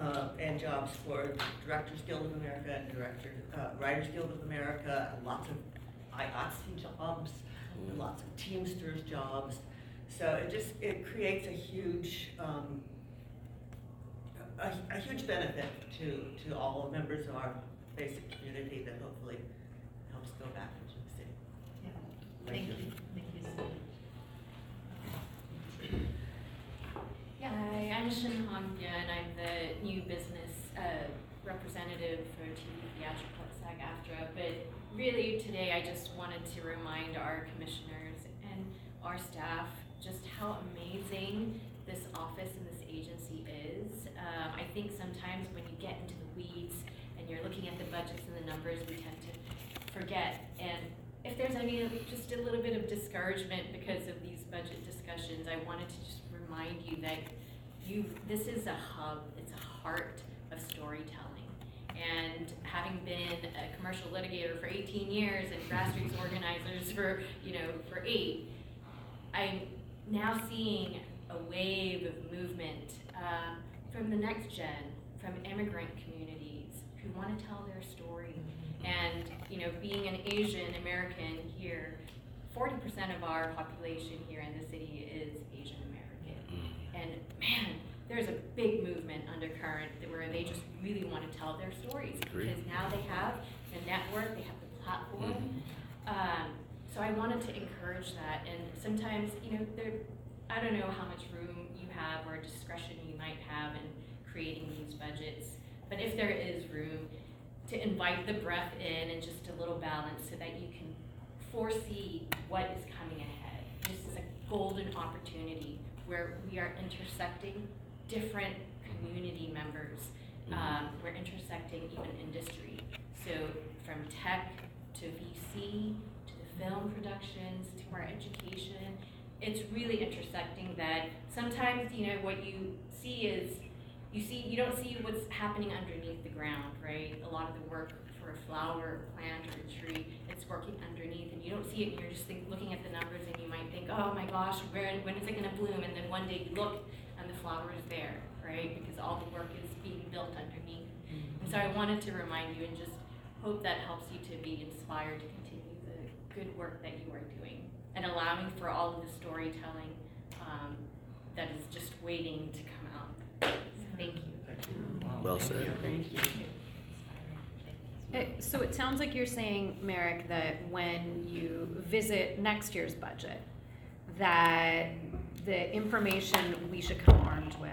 Uh, and jobs for Directors Guild of America and Director, uh, Writers Guild of America, lots of IATSE jobs, and lots of Teamsters jobs. So it just, it creates a huge, um, a, a huge benefit to, to all members of our basic community that hopefully helps go back into the city. Yeah. Thank you, thank you so much. Hi, I'm Shin Hongya, and I'm the new business uh, representative for TV Theatrical at SAG-AFTRA. But really, today I just wanted to remind our commissioners and our staff just how amazing this office and this agency is. Um, I think sometimes when you get into the weeds and you're looking at the budgets and the numbers, we tend to forget. And if there's any, just a little bit of discouragement because of these budget discussions, I wanted to just remind you that you, this is a hub, it's a heart of storytelling. And having been a commercial litigator for eighteen years and grassroots organizers for, you know, for eight, I'm now seeing a wave of movement um, from the next gen, from immigrant communities who want to tell their story. And, you know, being an Asian American here, 40% of our population here in the city is Asian American. And man, there's a big movement undercurrent where they just really want to tell their stories because now they have the network, they have the platform. Um, so I wanted to encourage that, and sometimes, you know, there, I don't know how much room you have or discretion you might have in creating these budgets, but if there is room, to invite the breath in and just a little balance so that you can foresee what is coming ahead. This is a golden opportunity where we are intersecting different community members. Um, we're intersecting even industry. So from tech to VC to the film productions to our education, it's really intersecting that sometimes, you know, what you see is you see you don't see what's happening underneath the ground, right? A lot of the work for a flower, a plant, or a tree, it's working underneath, and you don't see it, and you're just think, looking at the numbers, and you might think, oh my gosh, where, when is it going to bloom? And then one day you look, the flower is there, right? Because all the work is being built underneath. And so I wanted to remind you, and just hope that helps you to be inspired to continue the good work that you are doing, and allowing for all of the storytelling um, that is just waiting to come out. Thank you. Well said. Uh, So it sounds like you're saying, Merrick, that when you visit next year's budget, that the information we should come armed with,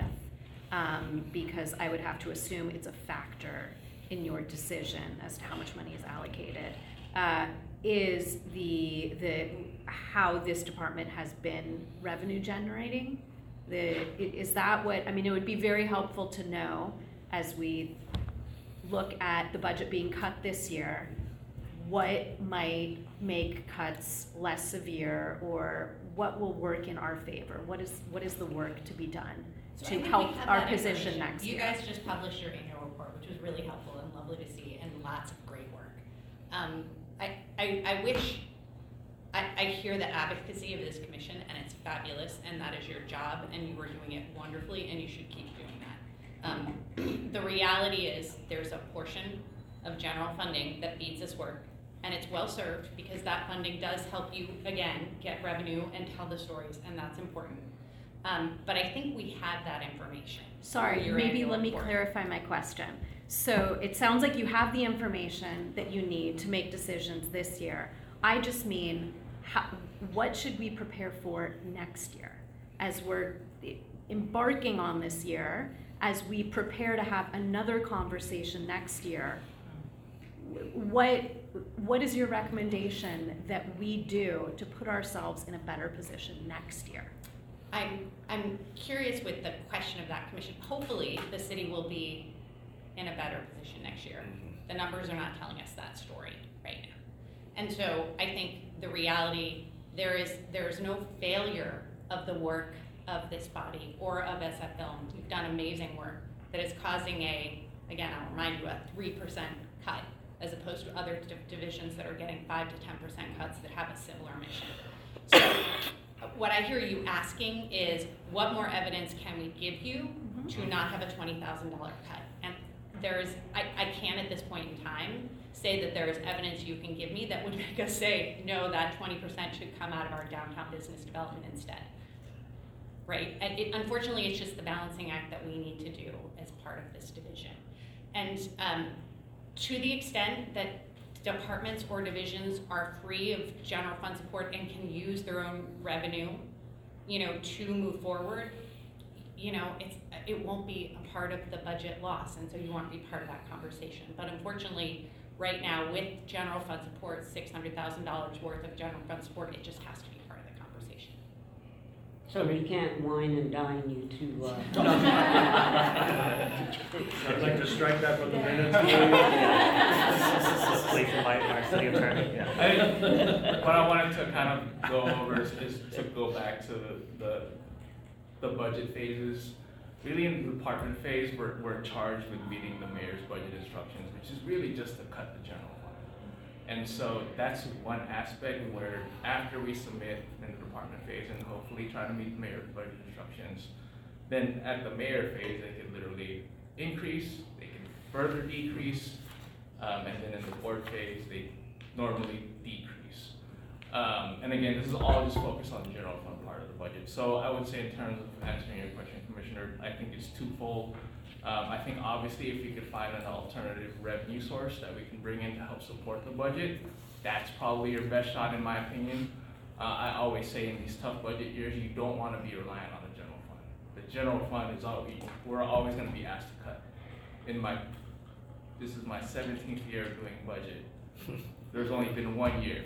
um, because I would have to assume it's a factor in your decision as to how much money is allocated, uh, is the, the, how this department has been revenue generating? The, is that what, I mean, it would be very helpful to know as we look at the budget being cut this year, what might make cuts less severe or what will work in our favor? What is, what is the work to be done So to help our position next year? You guys just published your annual report, which was really helpful and lovely to see, and lots of great work. Um, I, I, I wish, I, I hear the advocacy of this commission, and it's fabulous, and that is your job, and you are doing it wonderfully, and you should keep doing that. Um, the reality is, there's a portion of general funding that feeds this work, and it's well-served, because that funding does help you, again, get revenue and tell the stories, and that's important. Um, but I think we have that information. Sorry, maybe let me report. clarify my question. So it sounds like you have the information that you need to make decisions this year. I just mean, how, what should we prepare for next year? As we're embarking on this year, as we prepare to have another conversation next year, what, what is your recommendation that we do to put ourselves in a better position next year? I'm, I'm curious with the question of that commission. Hopefully, the city will be in a better position next year. Mm-hmm. The numbers are not telling us that story right now. And so I think the reality, there is, there is no failure of the work of this body or of SF Film. We've done amazing work that is causing a again, I'll remind you, a three percent cut, as opposed to other div- divisions that are getting five to ten percent cuts that have a similar mission. So, what I hear you asking is, what more evidence can we give you to not have a twenty thousand dollar cut? And there's, I, I can at this point in time say that there is evidence you can give me that would make us say, no, that twenty percent should come out of our downtown business development instead. Right, and it, unfortunately, it's just the balancing act that we need to do as part of this division. And, um, to the extent that departments or divisions are free of general fund support and can use their own revenue, you know, to move forward, you know, it's, it won't be a part of the budget loss, and so you want to be part of that conversation. But unfortunately, right now, with general fund support, six hundred thousand dollars worth of general fund support, it just has to be part of the conversation. So we can't wine and dine you to, uh. I'd like to strike that from the minutes. Please invite our city attorney, yeah. I, what I wanted to kind of go over is, is to go back to the, the, the budget phases. Really in the department phase, we're, we're charged with meeting the mayor's budget instructions, which is really just to cut the general fund. And so that's one aspect where after we submit in the department phase and hopefully try to meet the mayor's budget instructions, then at the mayor phase, they can literally increase, they can further decrease, um, and then in the board phase, they normally decrease. Um, and again, this is all just focused on the general fund part of the budget. So I would say in terms of answering your question, Commissioner, I think it's twofold. Um, I think obviously if we could find an alternative revenue source that we can bring in to help support the budget, that's probably your best shot in my opinion. Uh, I always say in these tough budget years, you don't wanna be relying on the general fund. The general fund is always, we're always gonna be asked to cut. In my, this is my seventeenth year of doing budget. There's only been one year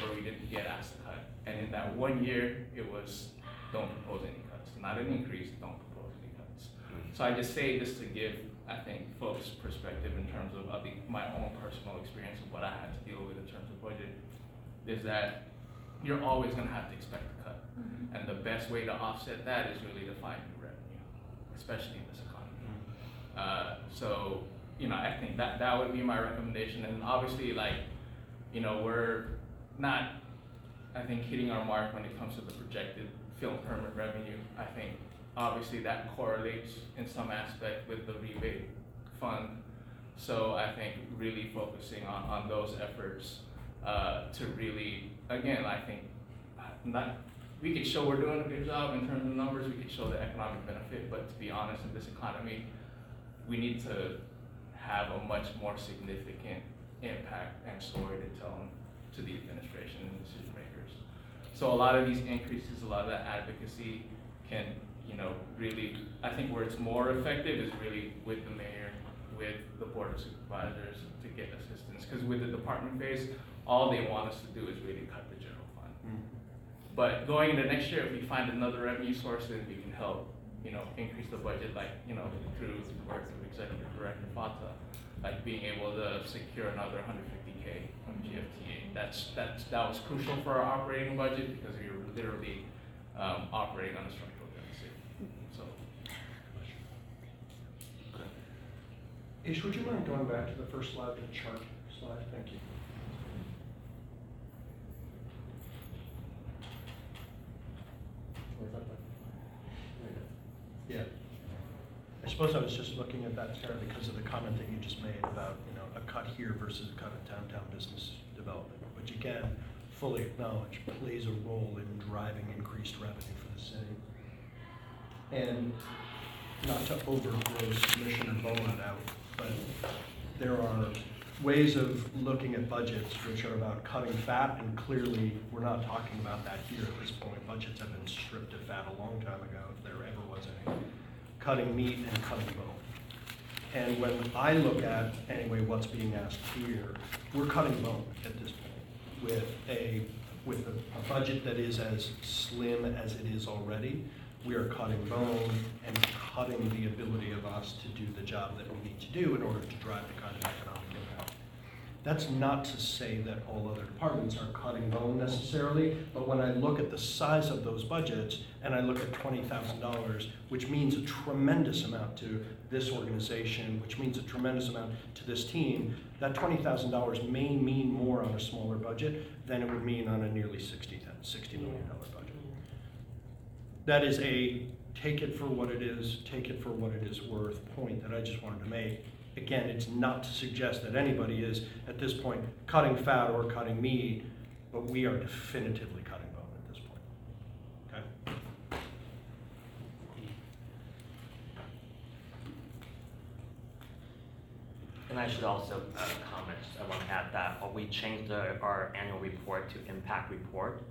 where we didn't get asked to cut. And in that one year, it was, don't propose any cuts, not an increase, don't propose any cuts. So I just say this to give, I think, folks perspective in terms of, I think, my own personal experience of what I had to deal with in terms of budget, is that you're always gonna have to expect a cut. And the best way to offset that is really to find new revenue, especially in this economy. Uh, so, you know, I think that, that would be my recommendation, and obviously, like, you know, we're not, I think, hitting our mark when it comes to the projected film permit revenue. I think, obviously, that correlates in some aspect with the rebate fund. So I think really focusing on, on those efforts, uh, to really, again, I think, uh, not, we could show we're doing a good job in terms of numbers, we could show the economic benefit, but to be honest, in this economy, we need to have a much more significant impact and story to tell to the administration and decision makers. So a lot of these increases, a lot of that advocacy can, you know, really, I think where it's more effective is really with the mayor, with the board of supervisors to get assistance. Because with the department phase, all they want us to do is really cut the general fund. But going into next year, if we find another revenue source, then we can help, you know, increase the budget, like, you know, through the work of Executive Director Fata, like being able to secure another hundred fifty K from GFTA. That's, that's, that was crucial for our operating budget because we were literally, um, operating on a structural deficit, so. Ish, would you mind going back to the first slide, the chart slide? Thank you. Yeah. I suppose I was just looking at that, Sarah, because of the comment that you just made about, you know, a cut here versus a cut in downtown business development, which again, fully acknowledge, plays a role in driving increased revenue for the city. And not to overgrow overgross Commissioner Bowen out, but there are ways of looking at budgets which are about cutting fat, and clearly, we're not talking about that here at this point. Budgets have been stripped of fat a long time ago, if there ever was any. Cutting meat and cutting bone. And when I look at, anyway, what's being asked here, we're cutting bone at this point with a, with a, a budget that is as slim as it is already. We are cutting bone and cutting the ability of us to do the job that we need to do in order to drive the kind of economic. That's not to say that all other departments are cutting bone necessarily, but when I look at the size of those budgets and I look at twenty thousand dollars, which means a tremendous amount to this organization, which means a tremendous amount to this team, that twenty thousand dollars may mean more on a smaller budget than it would mean on a nearly sixty million dollar budget. That is a take it for what it is, take it for what it is worth point that I just wanted to make. Again, it's not to suggest that anybody is, at this point, cutting fat or cutting meat, but we are definitively cutting bone at this point. Okay? And I should also uh, comment, add that uh, we changed the- our annual report to impact report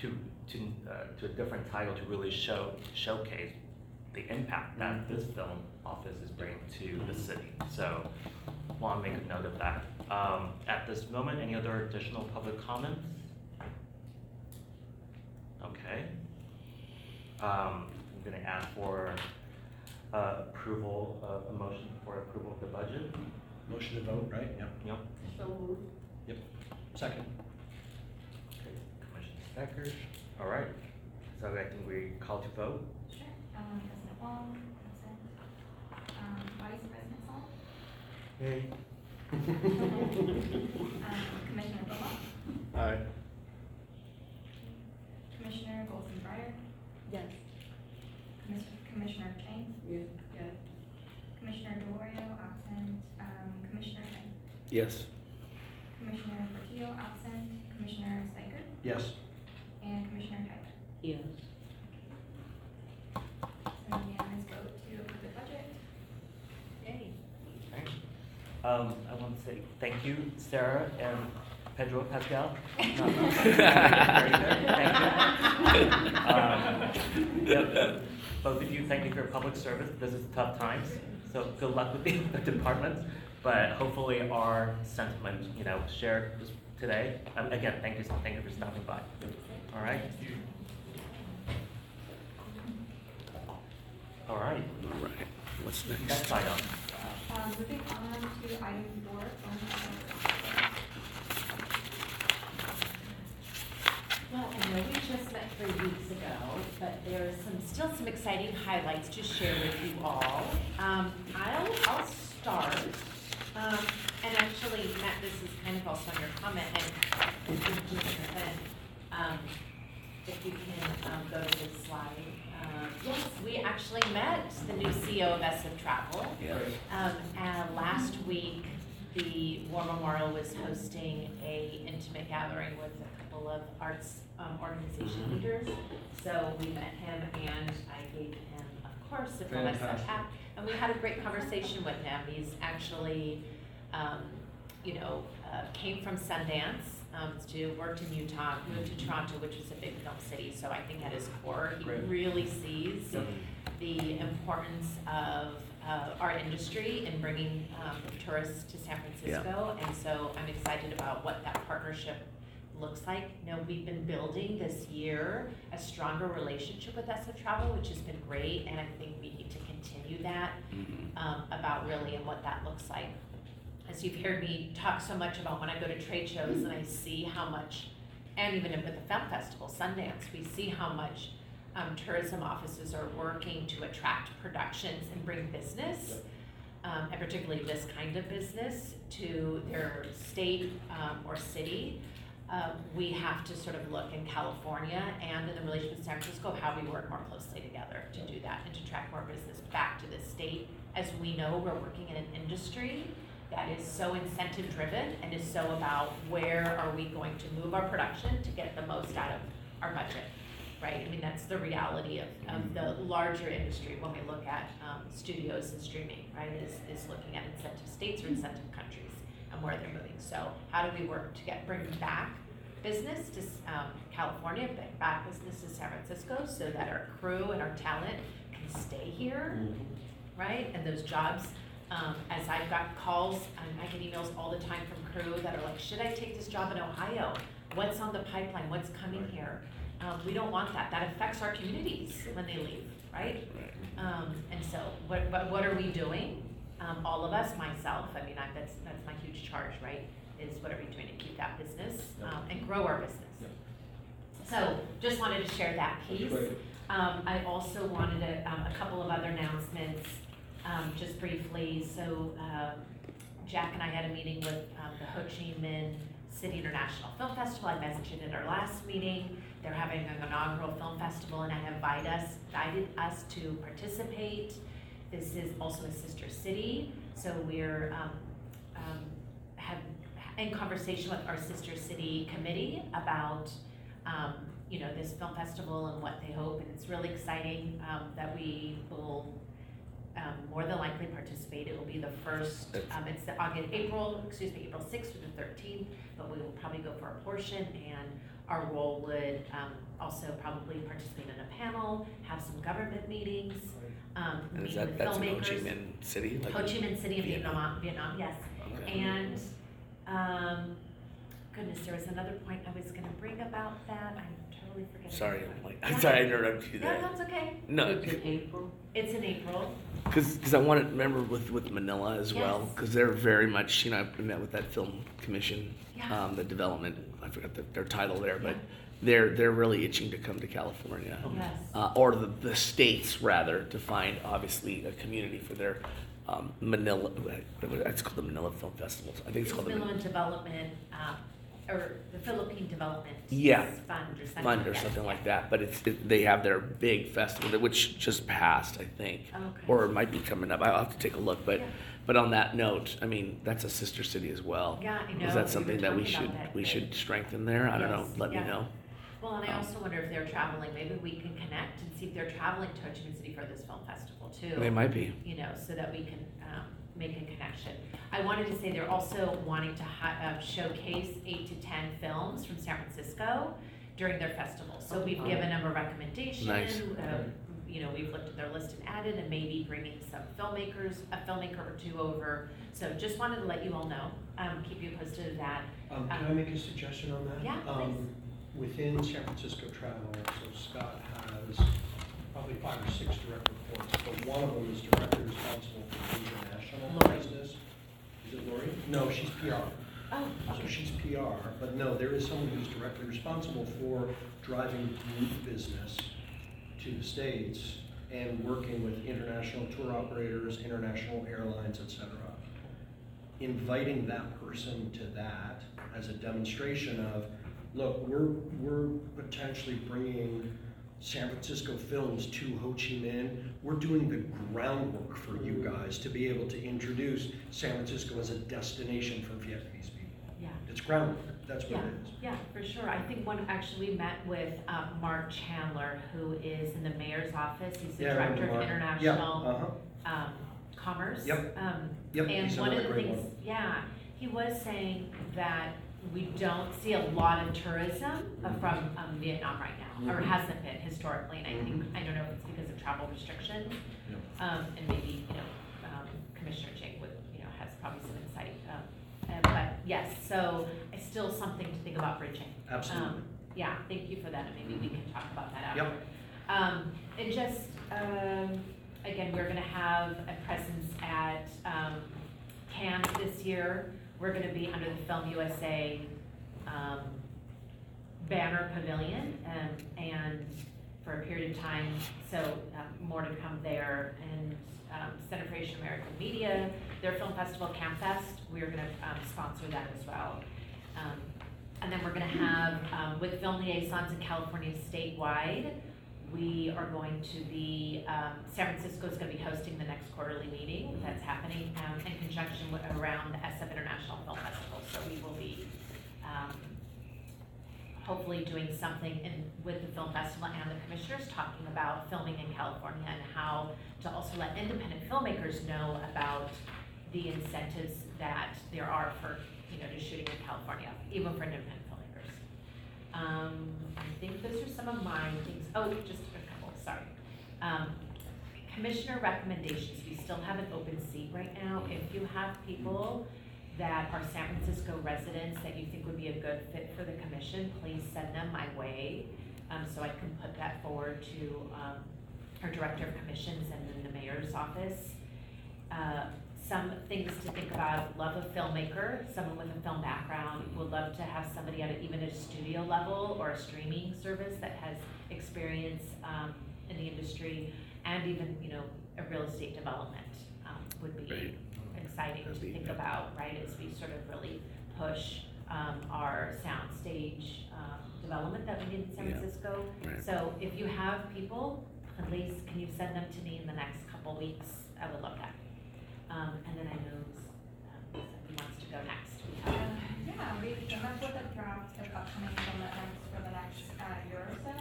to, to, uh, to a different title to really show, showcase the impact that this film office is bringing to the city. So, want to make a note of that. Um, At this moment, any other additional public comments? Okay. Um, I'm going to ask for uh, approval, of a motion for approval of the budget. Motion to vote, right? Yep. Yep. So moved. Yep. Second. Okay, Commissioner Stackers. All right. So I think we call to vote. Sure. Um, President Wong, absent. Um, Vice President Song. Hey. Commissioner Bova. Aye. Commissioner Golden Breyer. Yes. Commis- Commissioner Chang. Yes. Yes. Commissioner DeLorean, absent. Um, Commissioner Chang. Yes. Commissioner Portillo, absent. Commissioner Steiger. Yes. And Commissioner Tyler. Yes. So unanimous vote to approve the budget. Yay. Okay. Um, I want to say thank you, Sarah and Pedro Pascal. Thank you. Um, yep, Both of you, thank you for your public service. This is tough times, so good luck with the the departments. But hopefully our sentiment, you know, shared today. Um, Again, thank you, thank you for stopping by. All right? All right, All right. What's next? next item. Um, moving on to item four, Well, I know we just met three weeks ago, but there are some, still some exciting highlights to share with you all. Um, I'll, start, um, and actually, Matt, this is kind of also on your comment, um, if you can, um, go to this slide. Yes, we actually met the new CEO of SF Travel. Yes. Um, and last week, the War Memorial was hosting a intimate gathering with a couple of arts, um, organization leaders. So we met him and I gave him, of course, a full SF Fantastic. hat. And we had a great conversation with him. He's actually, um, you know, uh, came from Sundance, um, to, worked in Utah, moved to Toronto, which is a big film city. So I think at his core, he Great. really sees the importance of uh, our industry in bringing um, tourists to San Francisco. And so I'm excited about what that partnership looks like. You know, we've been building this year a stronger relationship with SF Travel, which has been great, and I think we need to continue that Mhm. um, about really and what that looks like. As you've heard me talk so much about when I go to trade shows and I see how much, and even with the film festival, Sundance, we see how much um, tourism offices are working to attract productions and bring business, um, and particularly this kind of business, to their state um, or city. Um, we have to sort of look in California and in the relationship with San Francisco, how we work more closely together to do that and to attract more business back to the state. As we know, we're working in an industry that is so incentive driven and is so about where are we going to move our production to get the most out of our budget, right? I mean, that's the reality of, of the larger industry when we look at, um, studios and streaming, right? Is, is looking at incentive states or incentive countries and where they're moving. So how do we work to get, bring back business to, um, California, bring back business to San Francisco so that our crew and our talent can stay here? right? And those jobs, um, as I've got calls, and I get emails all the time from crew that are like, should I take this job in Ohio? What's on the pipeline? What's coming here? Um, we don't want that. That affects our communities when they leave, right? Um, and so what, what, what are we doing? Um, all of us, myself, I mean, I, that's, that's my huge charge, right? Is what are we doing to keep that business, um, and grow our business? So just wanted to share that piece. Um, I also wanted a, um, a couple of other announcements. Um, just briefly, so, um, Jack and I had a meeting with, um, the Ho Chi Minh City International Film Festival, I mentioned at our last meeting. They're having an inaugural film festival and I have invited us, invited us to participate. This is also a sister city, so we're, um, um, have, in conversation with our sister city committee about, um, you know, this film festival and what they hope, and it's really exciting, um, that we will, um, more than likely participate. It will be the first, um, it's the August, April, excuse me, April sixth through the thirteenth, but we will probably go for a portion, and our role would, um, also probably participate in a panel, have some government meetings, um, And meet is with that, that's in Ho filmmakers. Chi Minh City? like- Ho Chi Minh City in Vietnam. Vietnam, Vietnam, yes. Okay. And, um, goodness, there was another point I was gonna bring about that, I'm totally forgetting. Sorry, I'm like, point. I'm sorry I interrupted you No, there. that's okay. No, It's in April. It's in April. because, because I wanted to remember with, with Manila as well, Yes. because they're very much, you know, I met with that film commission, Yeah. um, the development, I forgot the, their title there, but Yeah. they're, they're really itching to come to California. Yes. Uh, or the, the states rather, to find obviously a community for their, um, Manila, it's called the Manila Film Festival. I think it's It's called the. Philippine Development, um, or the Philippine Development. Yeah. Fund or something. fund or like that. something like that, but it's, it, they have their big festival, that- which just passed, I think. Okay. Or it might be coming up, I'll have to take a look, but, Yeah. but on that note, I mean, that's a sister city as well. Yeah, I know. Is We that something that we talking should, about that. we should strengthen there? I don't know, Yes, let me yeah. know. Well, and I Um, also wonder if they're traveling, maybe we can connect and see if they're traveling to Ho Chi Minh City for this film festival too. They might be. You know, so that we can, make a connection. I wanted to say they're also wanting to hi- uh, showcase eight to ten films from San Francisco during their festival. So we've given them a recommendation. Nice. uh, You know, we've looked at their list and added, and maybe bringing some filmmakers, a filmmaker or two over. So just wanted to let you all know, um, keep you posted of that. Um, can I make a suggestion on that? Yeah, Um, Within San Francisco Travel, so Scott has probably five or six direct reports, but one of them is directly responsible for international business. Is it Lori? No, she's PR. Oh, So she's PR, but no, there is someone who's directly responsible for driving group business to the States and working with international tour operators, international airlines, et cetera. Inviting that person to that as a demonstration of, look, we're, we're potentially bringing San Francisco films to Ho Chi Minh. We're doing the groundwork for you guys to be able to introduce San Francisco as a destination for Vietnamese people. yeah. It's groundwork, that's what Yeah, it is. yeah, for sure. I think one, actually, we met with um, Mark Chandler, who is in the mayor's office. He's the Yeah, director of international Yeah, uh-huh. um, commerce. Yep. Um, Yep, And he's one of the things, one. yeah, he was saying that we don't see a lot of tourism uh, Mhm. from um, Vietnam right now, or Mhm. hasn't been historically, and I think, Mhm. I don't know if it's because of travel restrictions. Yep. Um, and maybe, you know, um, Commissioner Chang would, you know, has probably some insight, um, uh, but yes, so it's still something to think about bridging. Absolutely. Um, Yeah, thank you for that, and maybe we can talk about that Yep. after. Um, and just, um, again, we're gonna have a presence at, um, Cannes this year. We're gonna be under the Film USA, um, banner pavilion, um, and for a period of time, so, um, more to come there. And, um, Center for Asian American Media, their film festival, CAAMFest, we're gonna, um, sponsor that as well. Um, and then we're gonna have, um, with Film Liaisons in California statewide, we are going to be, um, San Francisco is gonna be hosting the next quarterly meeting that's happening, um, in conjunction with, around the SF International Film Festival. So we will be, um, hopefully doing something in, with the film festival and the commissioners, talking about filming in California and how to also let independent filmmakers know about the incentives that there are for, you know, just shooting in California, even for independent. Um, I think those are some of my things, oh, just a couple, sorry. Um, commissioner recommendations, we still have an open seat right now. If you have people that are San Francisco residents that you think would be a good fit for the commission, please send them my way. Um, so I can put that forward to, um, our director of commissions and then the mayor's office. Uh, some things to think about, love a filmmaker, someone with a film background, would love to have somebody at a- even a studio level or a streaming service that has experience, um, in the industry and even, you know, a real estate development. would be Right. exciting to That'd be- think yeah. about, right, as we sort of really push, um, our soundstage, um, development that we need in San Yeah. Francisco. Right. So if you have people, please, can you send them to me in the next couple weeks? I would love that. Um, and then I know, um, somebody wants to go next. We have- Um, Yeah, we came up with a draft of upcoming events for the next uh, year or so.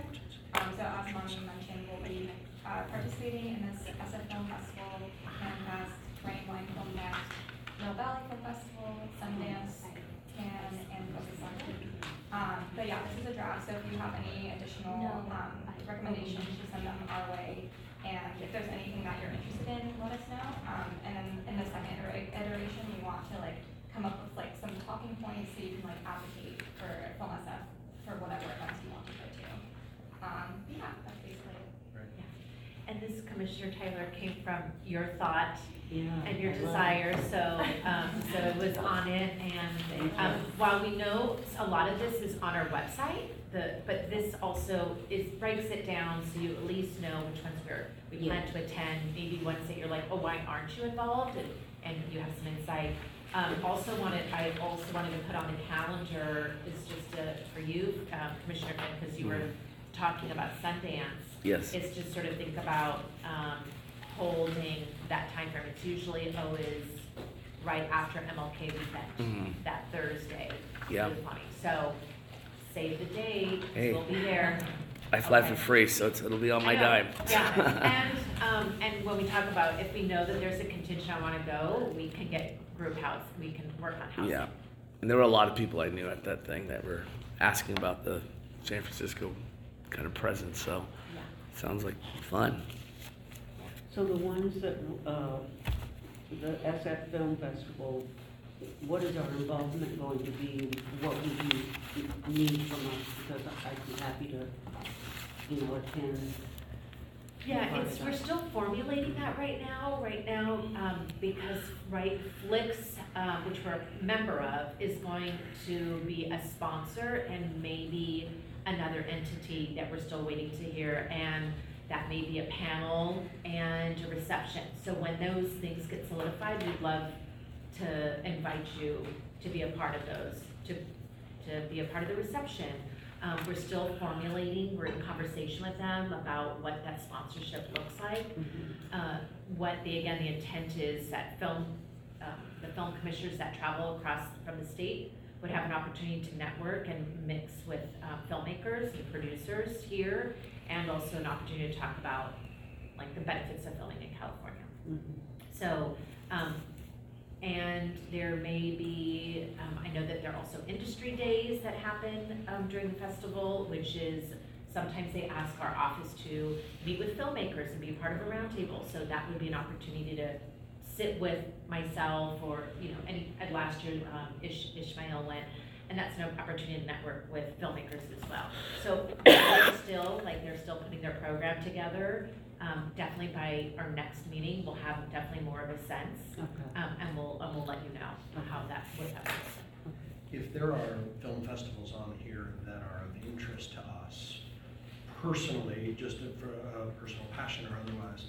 Um, so as Mommy mentioned, we'll be uh, participating in this SF Film Festival, CAAMFest, Rain Wine Film Next, Mill Valley Film Festival, Sundance, Cannes, and Focus on Um, but yeah, this is a draft, so if you have any additional, um, recommendations, just send them our way. And if there's anything that you're interested in, let us know. Um, and then in the second iteration, we want to like come up with like some talking points so you can like advocate for Film SF for whatever events you want to go to. Um, yeah, that's basically it. And this, Commissioner Taylor, came from your thought Yeah. and your I desire, so, um, so it was on it, and, um, while we know a lot of this is on our website, the, but this also is, breaks it down, so you at least know which ones we're, we plan to attend, maybe ones that you're like, oh, why aren't you involved, and, and you have some insight. Um, also wanted, I also wanted to put on the calendar, is just uh for you, um, Commissioner Finn, because you were talking about Sundance Yes. is to sort of think about, um, holding that time frame. It's usually always right after MLK weekend, Mhm. that Thursday. Yeah. is funny. So, save the date, Hey. we'll be there. I fly Okay. for free, so it's, it'll be on my I know. dime. Yeah, and, um, and when we talk about, if we know that there's a contingent I wanna go, we can get group house, we can work on housing. Yeah, and there were a lot of people I knew at that thing that were asking about the San Francisco kind of presence, so Yeah. sounds like fun. So the ones that, uh, the SF Film Festival, what is our involvement going to be? What would you need from us? Because I'd be happy to, you know, attend. Yeah, it's, we're still formulating that right now, right now, um, because, right, FLICS, uh, which we're a member of, is going to be a sponsor and maybe another entity that we're still waiting to hear, and that may be a panel and a reception. So when those things get solidified, we'd love to invite you to be a part of those, to, to be a part of the reception. Um, we're still formulating, we're in conversation with them about what that sponsorship looks like. Uh, what the, again, the intent is that film, um, the film commissioners that travel across from the state would have an opportunity to network and mix with, uh, filmmakers and producers here, and also an opportunity to talk about, like, the benefits of filming in California. So, um, and there may be, um, I know that there are also industry days that happen, um, during the festival, which is, sometimes they ask our office to meet with filmmakers and be part of a roundtable, so that would be an opportunity to sit with myself or, you know, any, at last year, um, Ish, Ishmael went, and that's an opportunity to network with filmmakers as well. So, they're still, like, they're still putting their program together, um, definitely by our next meeting, we'll have definitely more of a sense. Okay. Um, and we'll, and we'll let you know how that, what that looks. If there are film festivals on here that are of interest to us personally, just for a personal passion or otherwise,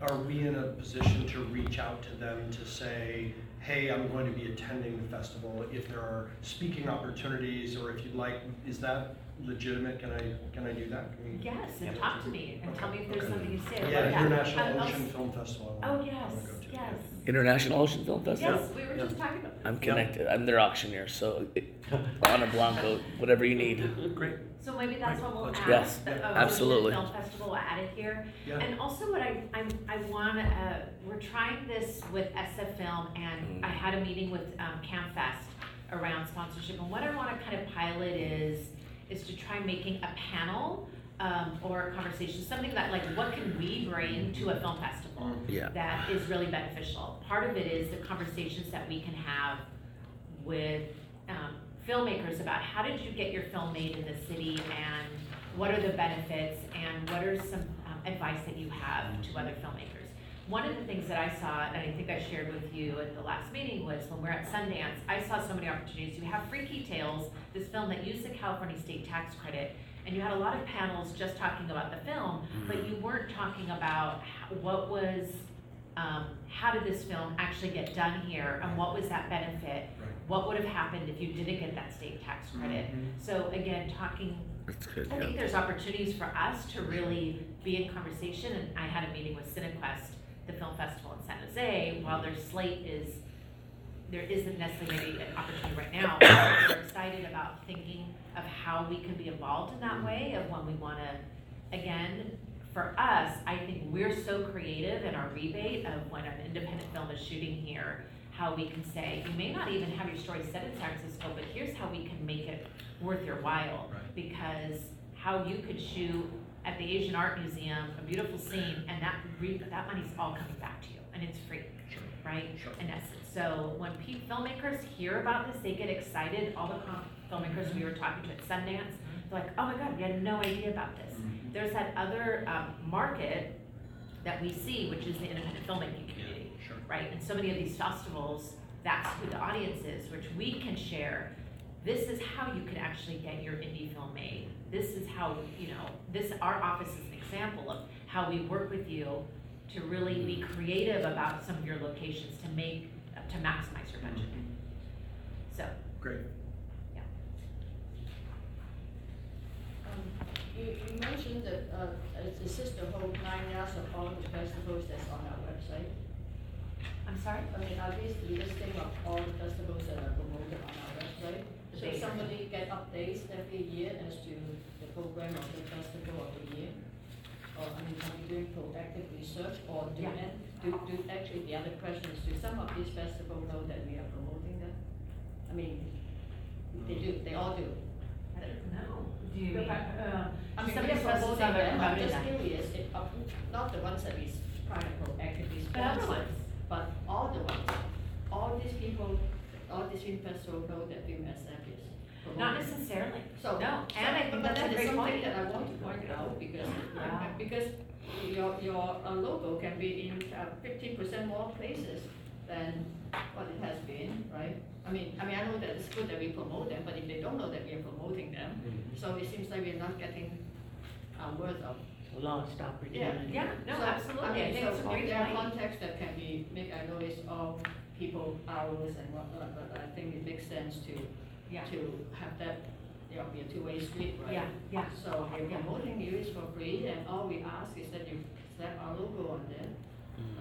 are we in a position to reach out to them to say, hey, I'm going to be attending the festival, if there are speaking opportunities, or if you'd like, is that legitimate? Can I, can I do that? Can we- Yes, and talk to me and tell me if there's Okay. something you say. I Yeah. Um, International I'll- Ocean Film Festival. I Oh, wanna- I yes, wanna go to. yes. International Ocean Film Festival? Yes, we were just talking about I'm connected, I'm their auctioneer, so Ana Blanco, whatever you need. Great. So maybe that's what we'll Let's add. go. Yes, the, absolutely. Ocean Film Festival, we'll add it here. Yeah. And also what I, I'm, I wanna, uh, we're trying this with SF Film and Mm. I had a meeting with, um, CAAMFest around sponsorship. And what I wanna kind of pilot is, is to try making a panel, um, or a conversation, something that like, what can we bring to a film festival? Yeah. that is really beneficial. Part of it is the conversations that we can have with um, filmmakers about how did you get your film made in the city and what are the benefits and what are some um, advice that you have to other filmmakers. One of the things that I saw, and I think I shared with you at the last meeting, was when we're at Sundance, I saw so many opportunities. You have Freaky Tales, this film that used the California state tax credit, and you had a lot of panels just talking about the film, but you weren't talking about how, what was um, how did this film actually get done here, and what was that benefit? Right. What would have happened if you didn't get that state tax credit? So again, talking That's good, I think there's opportunities for us to really be in conversation, and I had a meeting with CineQuest, the film festival in San Jose, while their slate is, there isn't necessarily an opportunity right now, we're excited about thinking of how we can be involved in that way, of when we wanna, again, for us, I think we're so creative in our rebate of when an independent film is shooting here, how we can say, you may not even have your story set in San Francisco, but here's how we can make it worth your while. Right. Because how you could shoot at the Asian Art Museum, a beautiful scene, and that re, that money's all coming back to you, and it's free, Sure. right? Sure. In essence, so when pe- filmmakers hear about this, they get excited, all the com- filmmakers we were talking to at Sundance, they're like, oh my god, we had no idea about this. Mhm. There's that other, um, market that we see, which is the independent filmmaking community Sure. right? And so many of these festivals, that's who the audience is, which we can share. This is how you can actually get your indie film made. This is how, you know, this, our office is an example of how we work with you to really be creative about some of your locations to make, to maximize your budget. So, Great. yeah. Um, You, you mentioned that, uh, it's the sister whole nine yards of all the festivals that's on our website. I'm sorry? I mean, are these the listing of all the festivals that are promoted on our website? So somebody get updates every year as to the program of the festival of the year? Or, I mean, are we doing proactive research or do, Yeah. do, do, actually, the other question is, do some of these festivals know that we are promoting them? I mean, they do, they all do. I don't know. Do you mean, uh, I mean, some we of are festivals promoting are them, I'm just curious, if, uh, not the ones that we s- try to proactively But other ones. but all the ones, all these people, all these film festivals know that Film is promoting. Not necessarily. So, No, and I think but that's a that is something point. that I want to point out, because, Yeah. because your, your uh, logo can be in uh, fifty percent more places than what it has been, right? I mean, I mean, I know that it's good that we promote them, but if they don't know that we are promoting them, so it seems like we're not getting our word out. Lost opportunity. Yeah, no, So, absolutely. I mean, think it's a so great there are point. contexts that can be, make, I know it's all people hours and whatnot, but I think it makes sense to, Yeah. to have that, you know, be a two-way street, right? Yeah, yeah. So we're Yeah. promoting you is for free, and all we ask is that you slap our logo on there,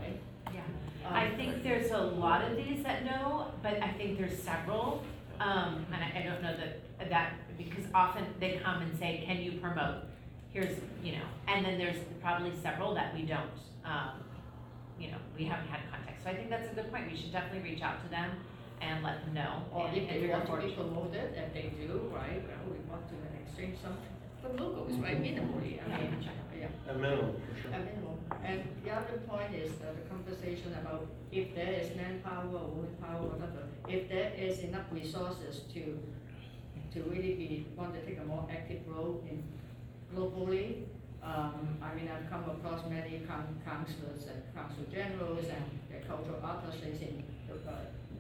right? Yeah. Um, I think there's a lot of these that know, but I think there's several, um, and I, I don't know that, that, because often they come and say, can you promote? Here's, you know, and then there's probably several that we don't, um, you know, we haven't had contact. So I think that's a good point. We should definitely reach out to them and let them know. Or and- if and they we want to report. be promoted, and they do, right, well, we want to exchange some, some logos, right, minimally, I mean, yeah. A minimum, for sure. A minimum. And the other point is uh, the conversation about if there is manpower or womanpower, whatever, if there is enough resources to, to really be, want to take a more active role in globally. Um, I mean, I've come across many coun- councillors and council generals and the cultural officers in, the, uh,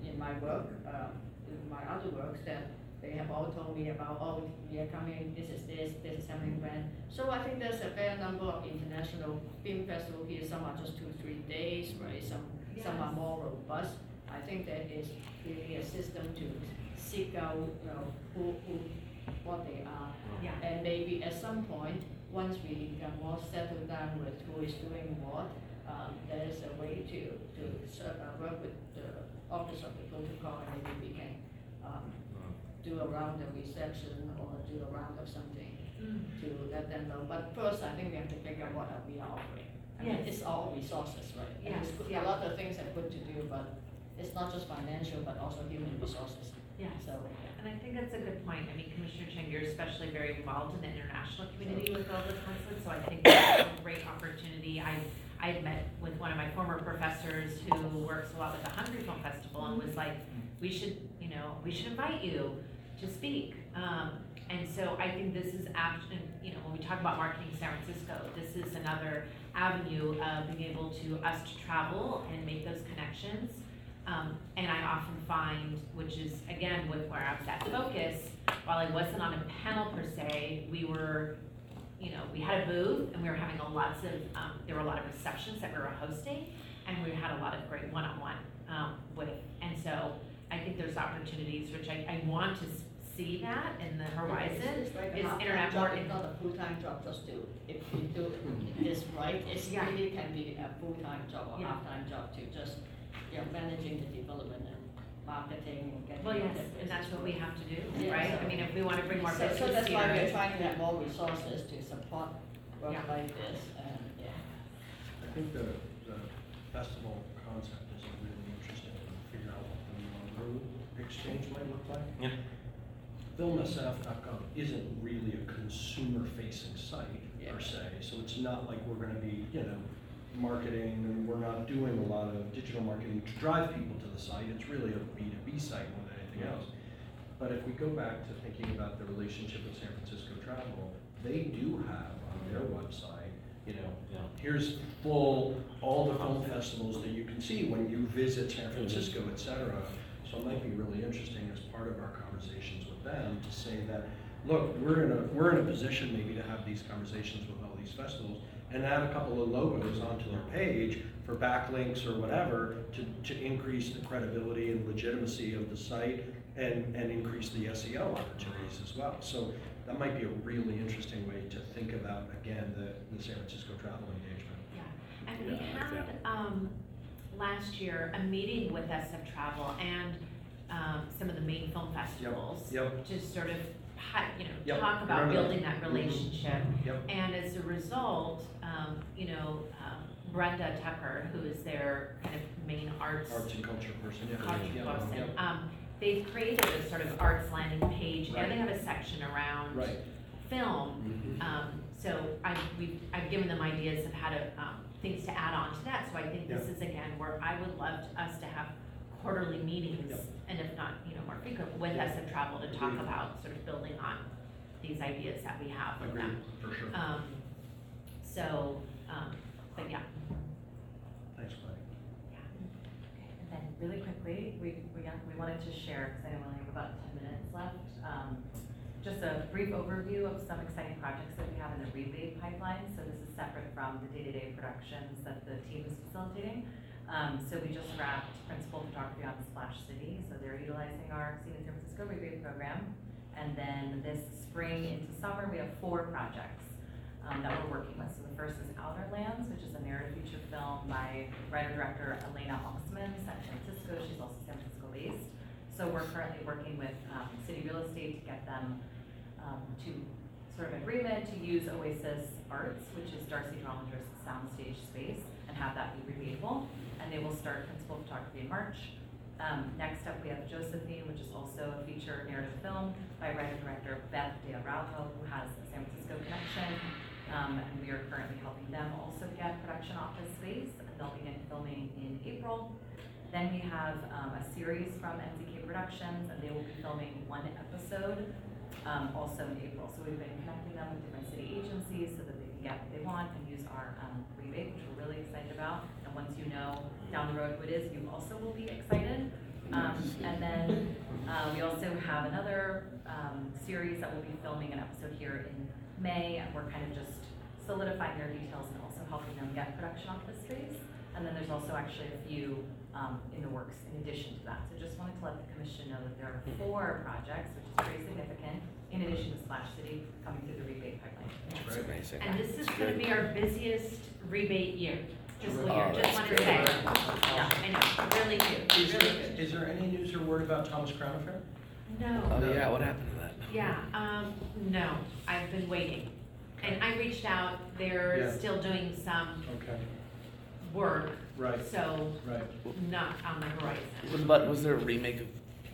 in my work, uh, in my other works that they have all told me about, oh, we are coming, this is this, this is happening when. So I think there's a fair number of international film festivals here, some are just two, three days, right, some, some are more robust. I think that is really a system to seek out, you know, who, who, what they are. Yeah. And maybe at some point, once we are more settled down with who is doing what, um, there is a way to, to sort of work with the office of the protocol, and maybe we can, um, do a round of reception or do a round of something Mm. to let them know. But first, I think we have to figure out what are we are offering. I mean, Yes. it's all resources, right? And Yes, it's good- yeah. A lot of things are good to do, but it's not just financial, but also human resources. Yes. So, And I think that's a good point. I mean, Commissioner Chang, you're especially very involved in the international community with all the so I think that's a great opportunity. I, I met with one of my former professors who works a lot with the Hungry Film Festival and was like, we should, you know, we should invite you to speak. Um, and so I think this is actually, you know, when we talk about marketing San Francisco, this is another avenue of being able to, us to travel and make those connections. Um, and I often find, which is again with where I was at Focus, while I wasn't on a panel per se, we were, you know, we had a booth and we were having a lots of, um, there were a lot of receptions that we were hosting. And and we had a lot of great one-on-one, um, with, and so I think there's opportunities, which I, I want to see that in the horizon, It's like a is half-time internet job, more. It's not a full-time job, just to, if you do this right, it's Yeah. really can be a full-time job or Yeah. half-time job too, just, you know, managing the development and marketing and getting. Well, yes, the and that's what we have to do, Yeah, right? so- I mean, if we wanna bring more So, business so that's why we're trying to have more resources to support work Yeah. like this, and, yeah. I think the, the festival concept is really interesting and figure out what the logo exchange might look like. Yeah. FilmSF.gov isn't really a consumer-facing site per se, so it's not like we're gonna be, you know, marketing, and we're not doing a lot of digital marketing to drive people to the site, it's really a B two B site more than anything else. But if we go back to thinking about the relationship with San Francisco Travel, they do have on their website, you know, Yeah. here's full, all the film festivals that you can see when you visit San mm-hmm. Francisco, et cetera. So it might be really interesting as part of our conversations with them to say that, look, we're in a, we're in a position maybe to have these conversations with all these festivals and add a couple of logos onto their page for backlinks or whatever to, to increase the credibility and legitimacy of the site and, and increase the SEO opportunities as well. So that might be a really interesting way to think about, again, the, the San Francisco travel engagement. Yeah, and we Yeah, I like had, um, last year, a meeting with SF Travel and, um, some of the main film festivals. Yep. To sort of, you know, Yep, talk about remember that. building that Mhm. relationship. Yep. And as a result, um, you know, um, Brenda Tucker, who is their kind of main arts. Arts and culture person, yeah. culture Yeah, person, yep. um, they've created a sort of arts landing page, and they have a section around Right. film. Um, so I, we, I've given them ideas of how to, um, things to add on to that, so I think this is again where I would love us to have quarterly meetings, Yep. and if not, you know, more frequent, with Yeah. SF Travel to talk Agreed. about sort of building on these ideas that we have with Agreed, them. for sure. Um, so, um, but yeah, Thanks, yeah. Okay, and then really quickly, we, we we wanted to share, because I know we only have about ten minutes left, um, just a brief overview of some exciting projects that we have in the rebate pipeline. So this is separate from the day-to-day productions that the team is facilitating. Um, so we just wrapped principal photography on Splash City, so they're utilizing our Scene in San Francisco rebate program. And then this spring into summer, we have four projects um, that we're working with. So the first is Outer Lands, which is a narrative feature film by writer-director Elena Oxman, San Francisco. She's also San Francisco based. So we're currently working with um, city real estate to get them um, to sort of agreement to use Oasis Arts, which is D'Arcy Drollinger's soundstage space, and have that be repeatable. And they will start principal photography in March. Um, next up, we have Josephine, which is also a feature narrative film by writer-director Beth De Araujo, who has a San Francisco connection. Um, and we are currently helping them also get production office space, and they'll begin filming in April. Then we have, um, a series from NZK Productions, and they will be filming one episode, um, also in April. So we've been connecting them with different city agencies so that they can get what they want and use our, um, rebate, which we're really excited about. And once you know down the road who it is, you also will be excited. Um, and then, uh, we also have another, um, series that will be filming an episode here in May, and we're kind of just solidifying their details and also helping them get production office space. And then there's also actually a few, um, in the works in addition to that. So just wanted to let the commission know that there are four projects, which is pretty significant, in addition to Splash City, coming through the rebate pipeline. That's amazing. And this is gonna be our busiest rebate year, fiscal Oh, year, just that's wanna great. say. Yeah, I know, really good, Is really there, good. is there any news or word about Thomas Crown Affair? No. Oh, yeah, what happened to that? Yeah, um, no, I've been waiting. And I reached out, they're Yeah. still doing some Okay, work, right, so right. not on the horizon. What about, was there a remake of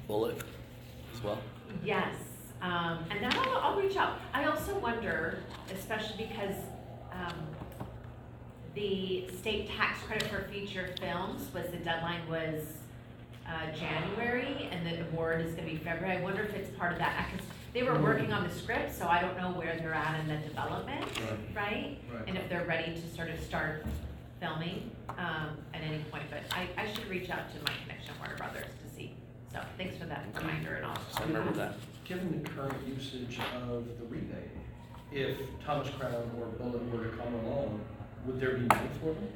Bullitt as well? Yes, um, and then I'll, I'll reach out. I also wonder, especially because, um, the state tax credit for feature films was, the deadline was, uh, January, and the award is gonna be February. I wonder if it's part of that, because they were working on the script, so I don't know where they're at in the development, Right. right? Right. And if they're ready to sort of start filming, um, at any point, but I, I should reach out to my connection Warner Brothers to see. So, thanks for that reminder and all. I remember that. Given the current usage of the rebate, if Thomas Crown or Bullitt were to come along, would there be money for them?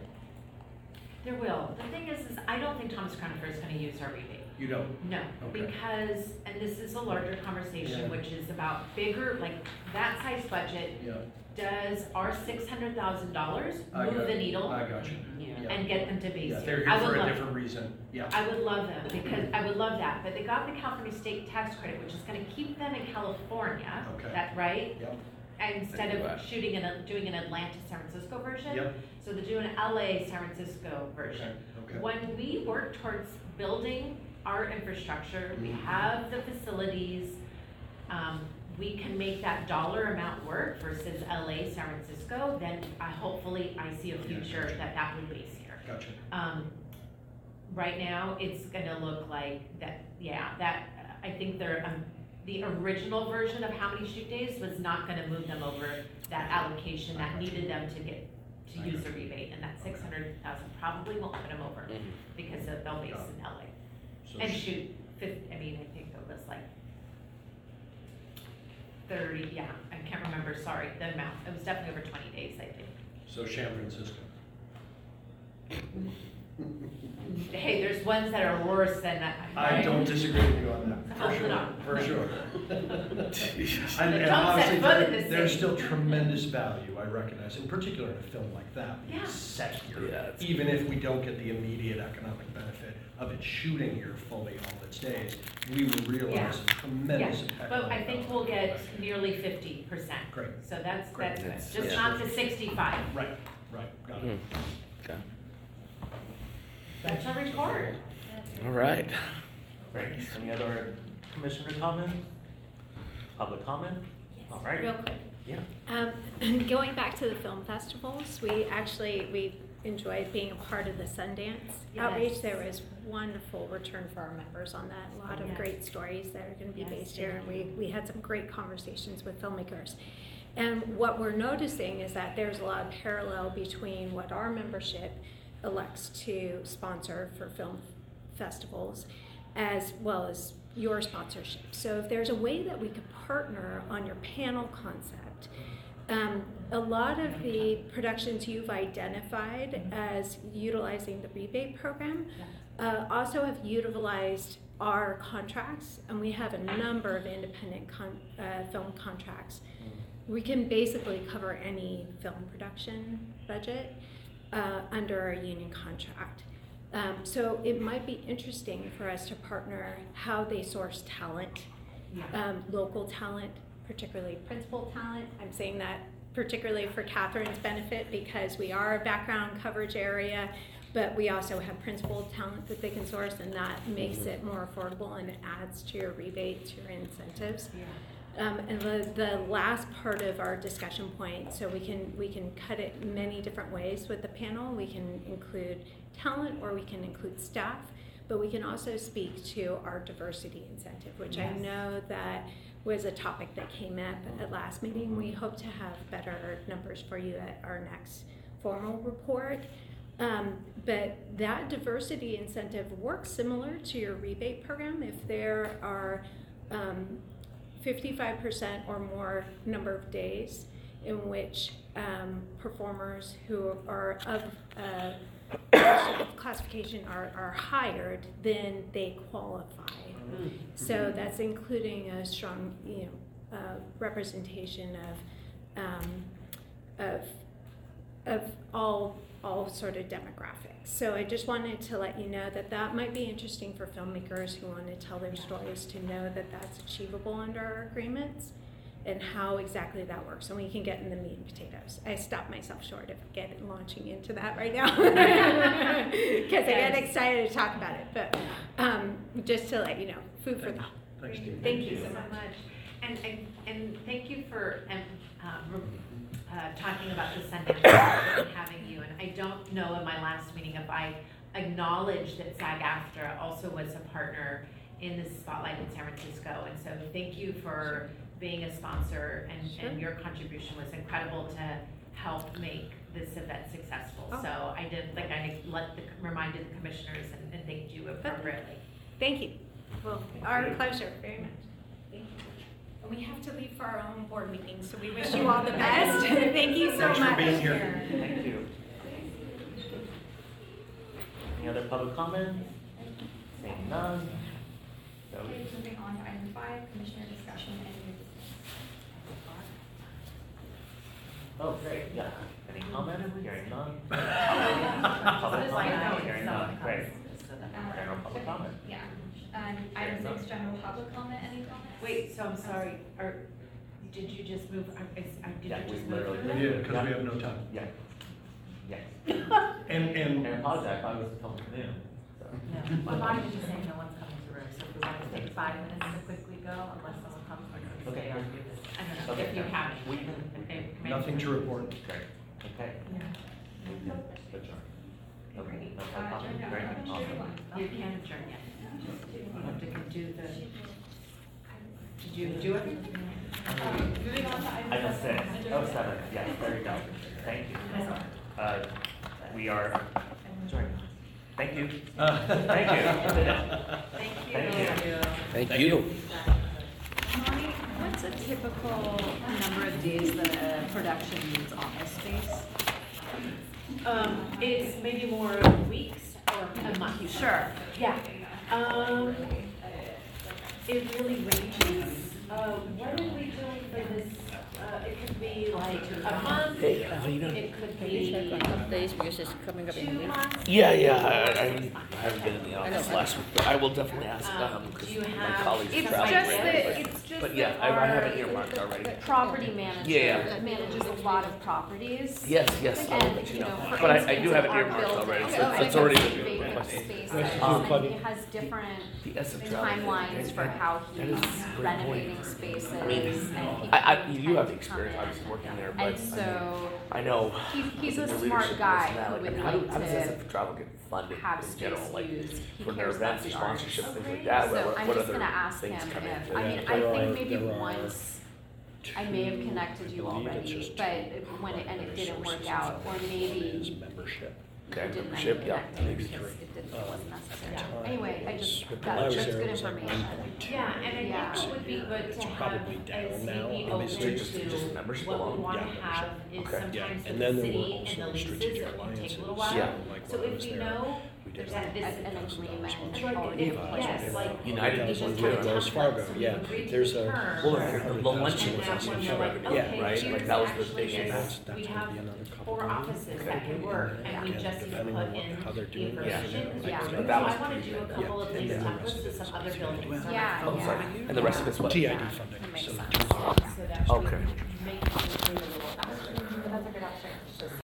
There will. The thing is, is I don't think Thomas Crown Affair is gonna use our rebate. You don't? No, Okay. because, and this is a larger conversation, which is about bigger, like, that size budget. Yeah. Does our six hundred thousand dollars I move got- the needle? I got you. Yeah. And get them to base Yeah, here? they're I here would for a love- different reason, yeah. I would love them, because I would love that, but they got the California state tax credit, which is gonna keep them in California. Okay. That, right? Yep. Instead of about it. shooting in doing an Atlanta, San Francisco version. Yep. So they're doing an LA, San Francisco version. Okay, okay. When we work towards building our infrastructure, we Mhm. have the facilities, um, we can make that dollar amount work versus LA, San Francisco, then I hopefully, I see a future gotcha. that that would base here. Gotcha. Um, right now, it's gonna look like that, yeah, that, I think they're, um, the original version of how many shoot days was not gonna move them over that allocation that needed them to get, to use the rebate, and that six hundred thousand probably won't put them over, Mhm. because of- they'll base in LA. So And shoot, fif, I mean, I think it was like thirty, yeah, I can't remember, sorry, the amount, it was definitely over twenty days, I think. So San Francisco. Hey, there's ones that are worse than that. I don't disagree with you on that, for Hold it sure, on. for sure. And, and Trump obviously, set foot in there- the there's city. still tremendous value, I recognize, in particular in a film like that, Yeah. being set here. Yeah, it's- Even if we don't get the immediate economic benefit of it shooting here fully all its days, we will realize a tremendous Yeah, impact. but I think we'll get nearly fifty percent. Great. So that's, Great. that's good, just yeah. not to sixty-five. Right, right, got Hmm. it. Okay. That's a report. All right. Great. Any other commissioner comment? Public comment? All right. Real quick. Yeah. Um, going back to the film festivals, we actually, we enjoyed being a part of the Sundance outreach. There was wonderful return for our members on that, a lot of Yes. great stories that are gonna be Yes, based here, and we, we had some great conversations with filmmakers. And what we're noticing is that there's a lot of parallel between what our membership elects to sponsor for film festivals as well as your sponsorship. So if there's a way that we could partner on your panel concept, um, a lot of the productions you've identified as utilizing the rebate program uh, also have utilized our contracts, and we have a number of independent con- uh, film contracts. We can basically cover any film production budget uh, under our union contract. Um, so it might be interesting for us to partner how they source talent, um, local talent, particularly principal talent. I'm saying that particularly for Catherine's benefit because we are a background coverage area, but we also have principal talent that they can source, and that makes it more affordable and it adds to your rebates, your incentives. Um, and the, the last part of our discussion point, so we can, we can cut it many different ways with the panel. We can include talent or we can include staff, but we can also speak to our diversity incentive, which I know that was a topic that came up at last meeting. We hope to have better numbers for you at our next formal report. Um, but that diversity incentive works similar to your rebate program. If there are, um, fifty-five percent or more number of days in which um, performers who are of uh, classification are, are hired, then they qualify. So that's including a strong, you know, uh, representation of, um, of, of all, all sort of demographics. So I just wanted to let you know that that might be interesting for filmmakers who want to tell their stories to know that that's achievable under our agreements and how exactly that works, and we can get in the meat and potatoes. I stopped myself short of getting, launching into that right now. Because I get excited to talk about it, but, um, just to let you know, food for thought. Thanks, Steve. Thank you so much. And, and, and thank you for, um, uh, uh, talking about the Sundance and having you. And I don't know in my last meeting if I acknowledged that SAG-AFTRA also was a partner in the spotlight in San Francisco. And so thank you for being a sponsor and, and your contribution was incredible to help make this event successful. Oh. So I did, like, I let the, reminded the commissioners and, and thanked you appropriately. Thank you. Well, our pleasure, very much. Thank you. And we have to leave for our own board meeting, so we wish you all the best. Thank you so Thanks much. for being here. Thank you. Any other public comments? Seeing none. Zoe? Okay, moving on to item five, commissioner discussion and new business. Oh, great, yeah. Any comment? Hearing none. Public comment? now, Hearing someone none, comes, great. just so that- General public comment. Yeah, um, item six, general public comment, any comments? Wait, so I'm sorry, are, did you just move, are- is, did Yeah, you we just move literally- through We that? because we have no time. Yeah. Yes. And, And and apologize, I was told to do, so. No, well, Bonnie was just saying no one's coming through, so if we want to take five minutes to quickly go, unless someone comes, we can Okay. stay on do this. I don't know, Okay. if you have. We can- Okay, maybe- nothing to report. Great, okay. We can adjourn. Okay, no Uh, public comment, agenda great, awesome. You can adjourn, yeah. You have to do the, Did you do it? Um, moving on to item Item six, oh, seven, yes, there you go. Thank you. Uh, we are adjourned. Thank you. Uh, Thank you. Thank you. Thank you. Thank you. What's a typical number of days that a production needs office space? Um, it's maybe more weeks or a month. Sure. Yeah, um, it really ranges. Uh, what are we doing for this? Uh, it could be like a month, Hey, how you doing? it could Can you check be on updates because it's coming up in a two week? months. Yeah, yeah, I, I haven't, I haven't been in the office know. last week, but I will definitely ask, Um, um, because do you my have colleagues It's travel. just but- that, it's just But yeah, that I, I have our it earmarked already. property manager Yeah, manages a lot of properties. Yes, yes, I will And, let you you know. know, for But I, I do instance, have it our earmarked already, so okay, it's already been vacant requested. spaces, Um, and he has different The SF Travel. timelines for how That he's a great point. renovating spaces I and mean, people I, I, tend you have to the experience, come in. obviously, working there, but I And so I know. he's, he's a smart guy personality, who I mean, would how do- like How does S travel get funded have in general, like, used. He for their cares about events, the sponsorship, arts. things like oh, that, So what, I'm what just other gonna ask him things come if, into I that? mean, I think maybe once, I may have connected you already, but when it, and it didn't work out, or maybe membership. Okay, it didn't membership, end yeah, up connecting maybe because three. it didn't, it wasn't necessary. Yeah. Anyway, I just, But that, when was that's there, good it was like information. 1.2. Yeah, and I Yeah. think it would be good to have, probably as down now, maybe obviously. open Just- just to, membership what we wanna Yeah, have membership. is Okay. sometimes with and the then there were city and also the leases, strategic it can take a little alliances. while. Yeah. Like So when I if was we there, know we did that this, An agreement Like, if- yes, like. United we was just with Wells Fargo, yeah. There's a- Well, the luncheon and was also when huge they're like, revenue, okay, right? Like that was the actually big this. That's we gonna have be another couple four mm-hmm. offices that can work, and we just need to put in how they're the doing it. information. Yeah. So But that was I wanna do a couple of these And then the templates rest of with it some other gonna buildings. well. Yeah, Oh, yeah. And the rest of it's what? TID Yeah. funding. Makes so sense. two- So that we Okay. make things a little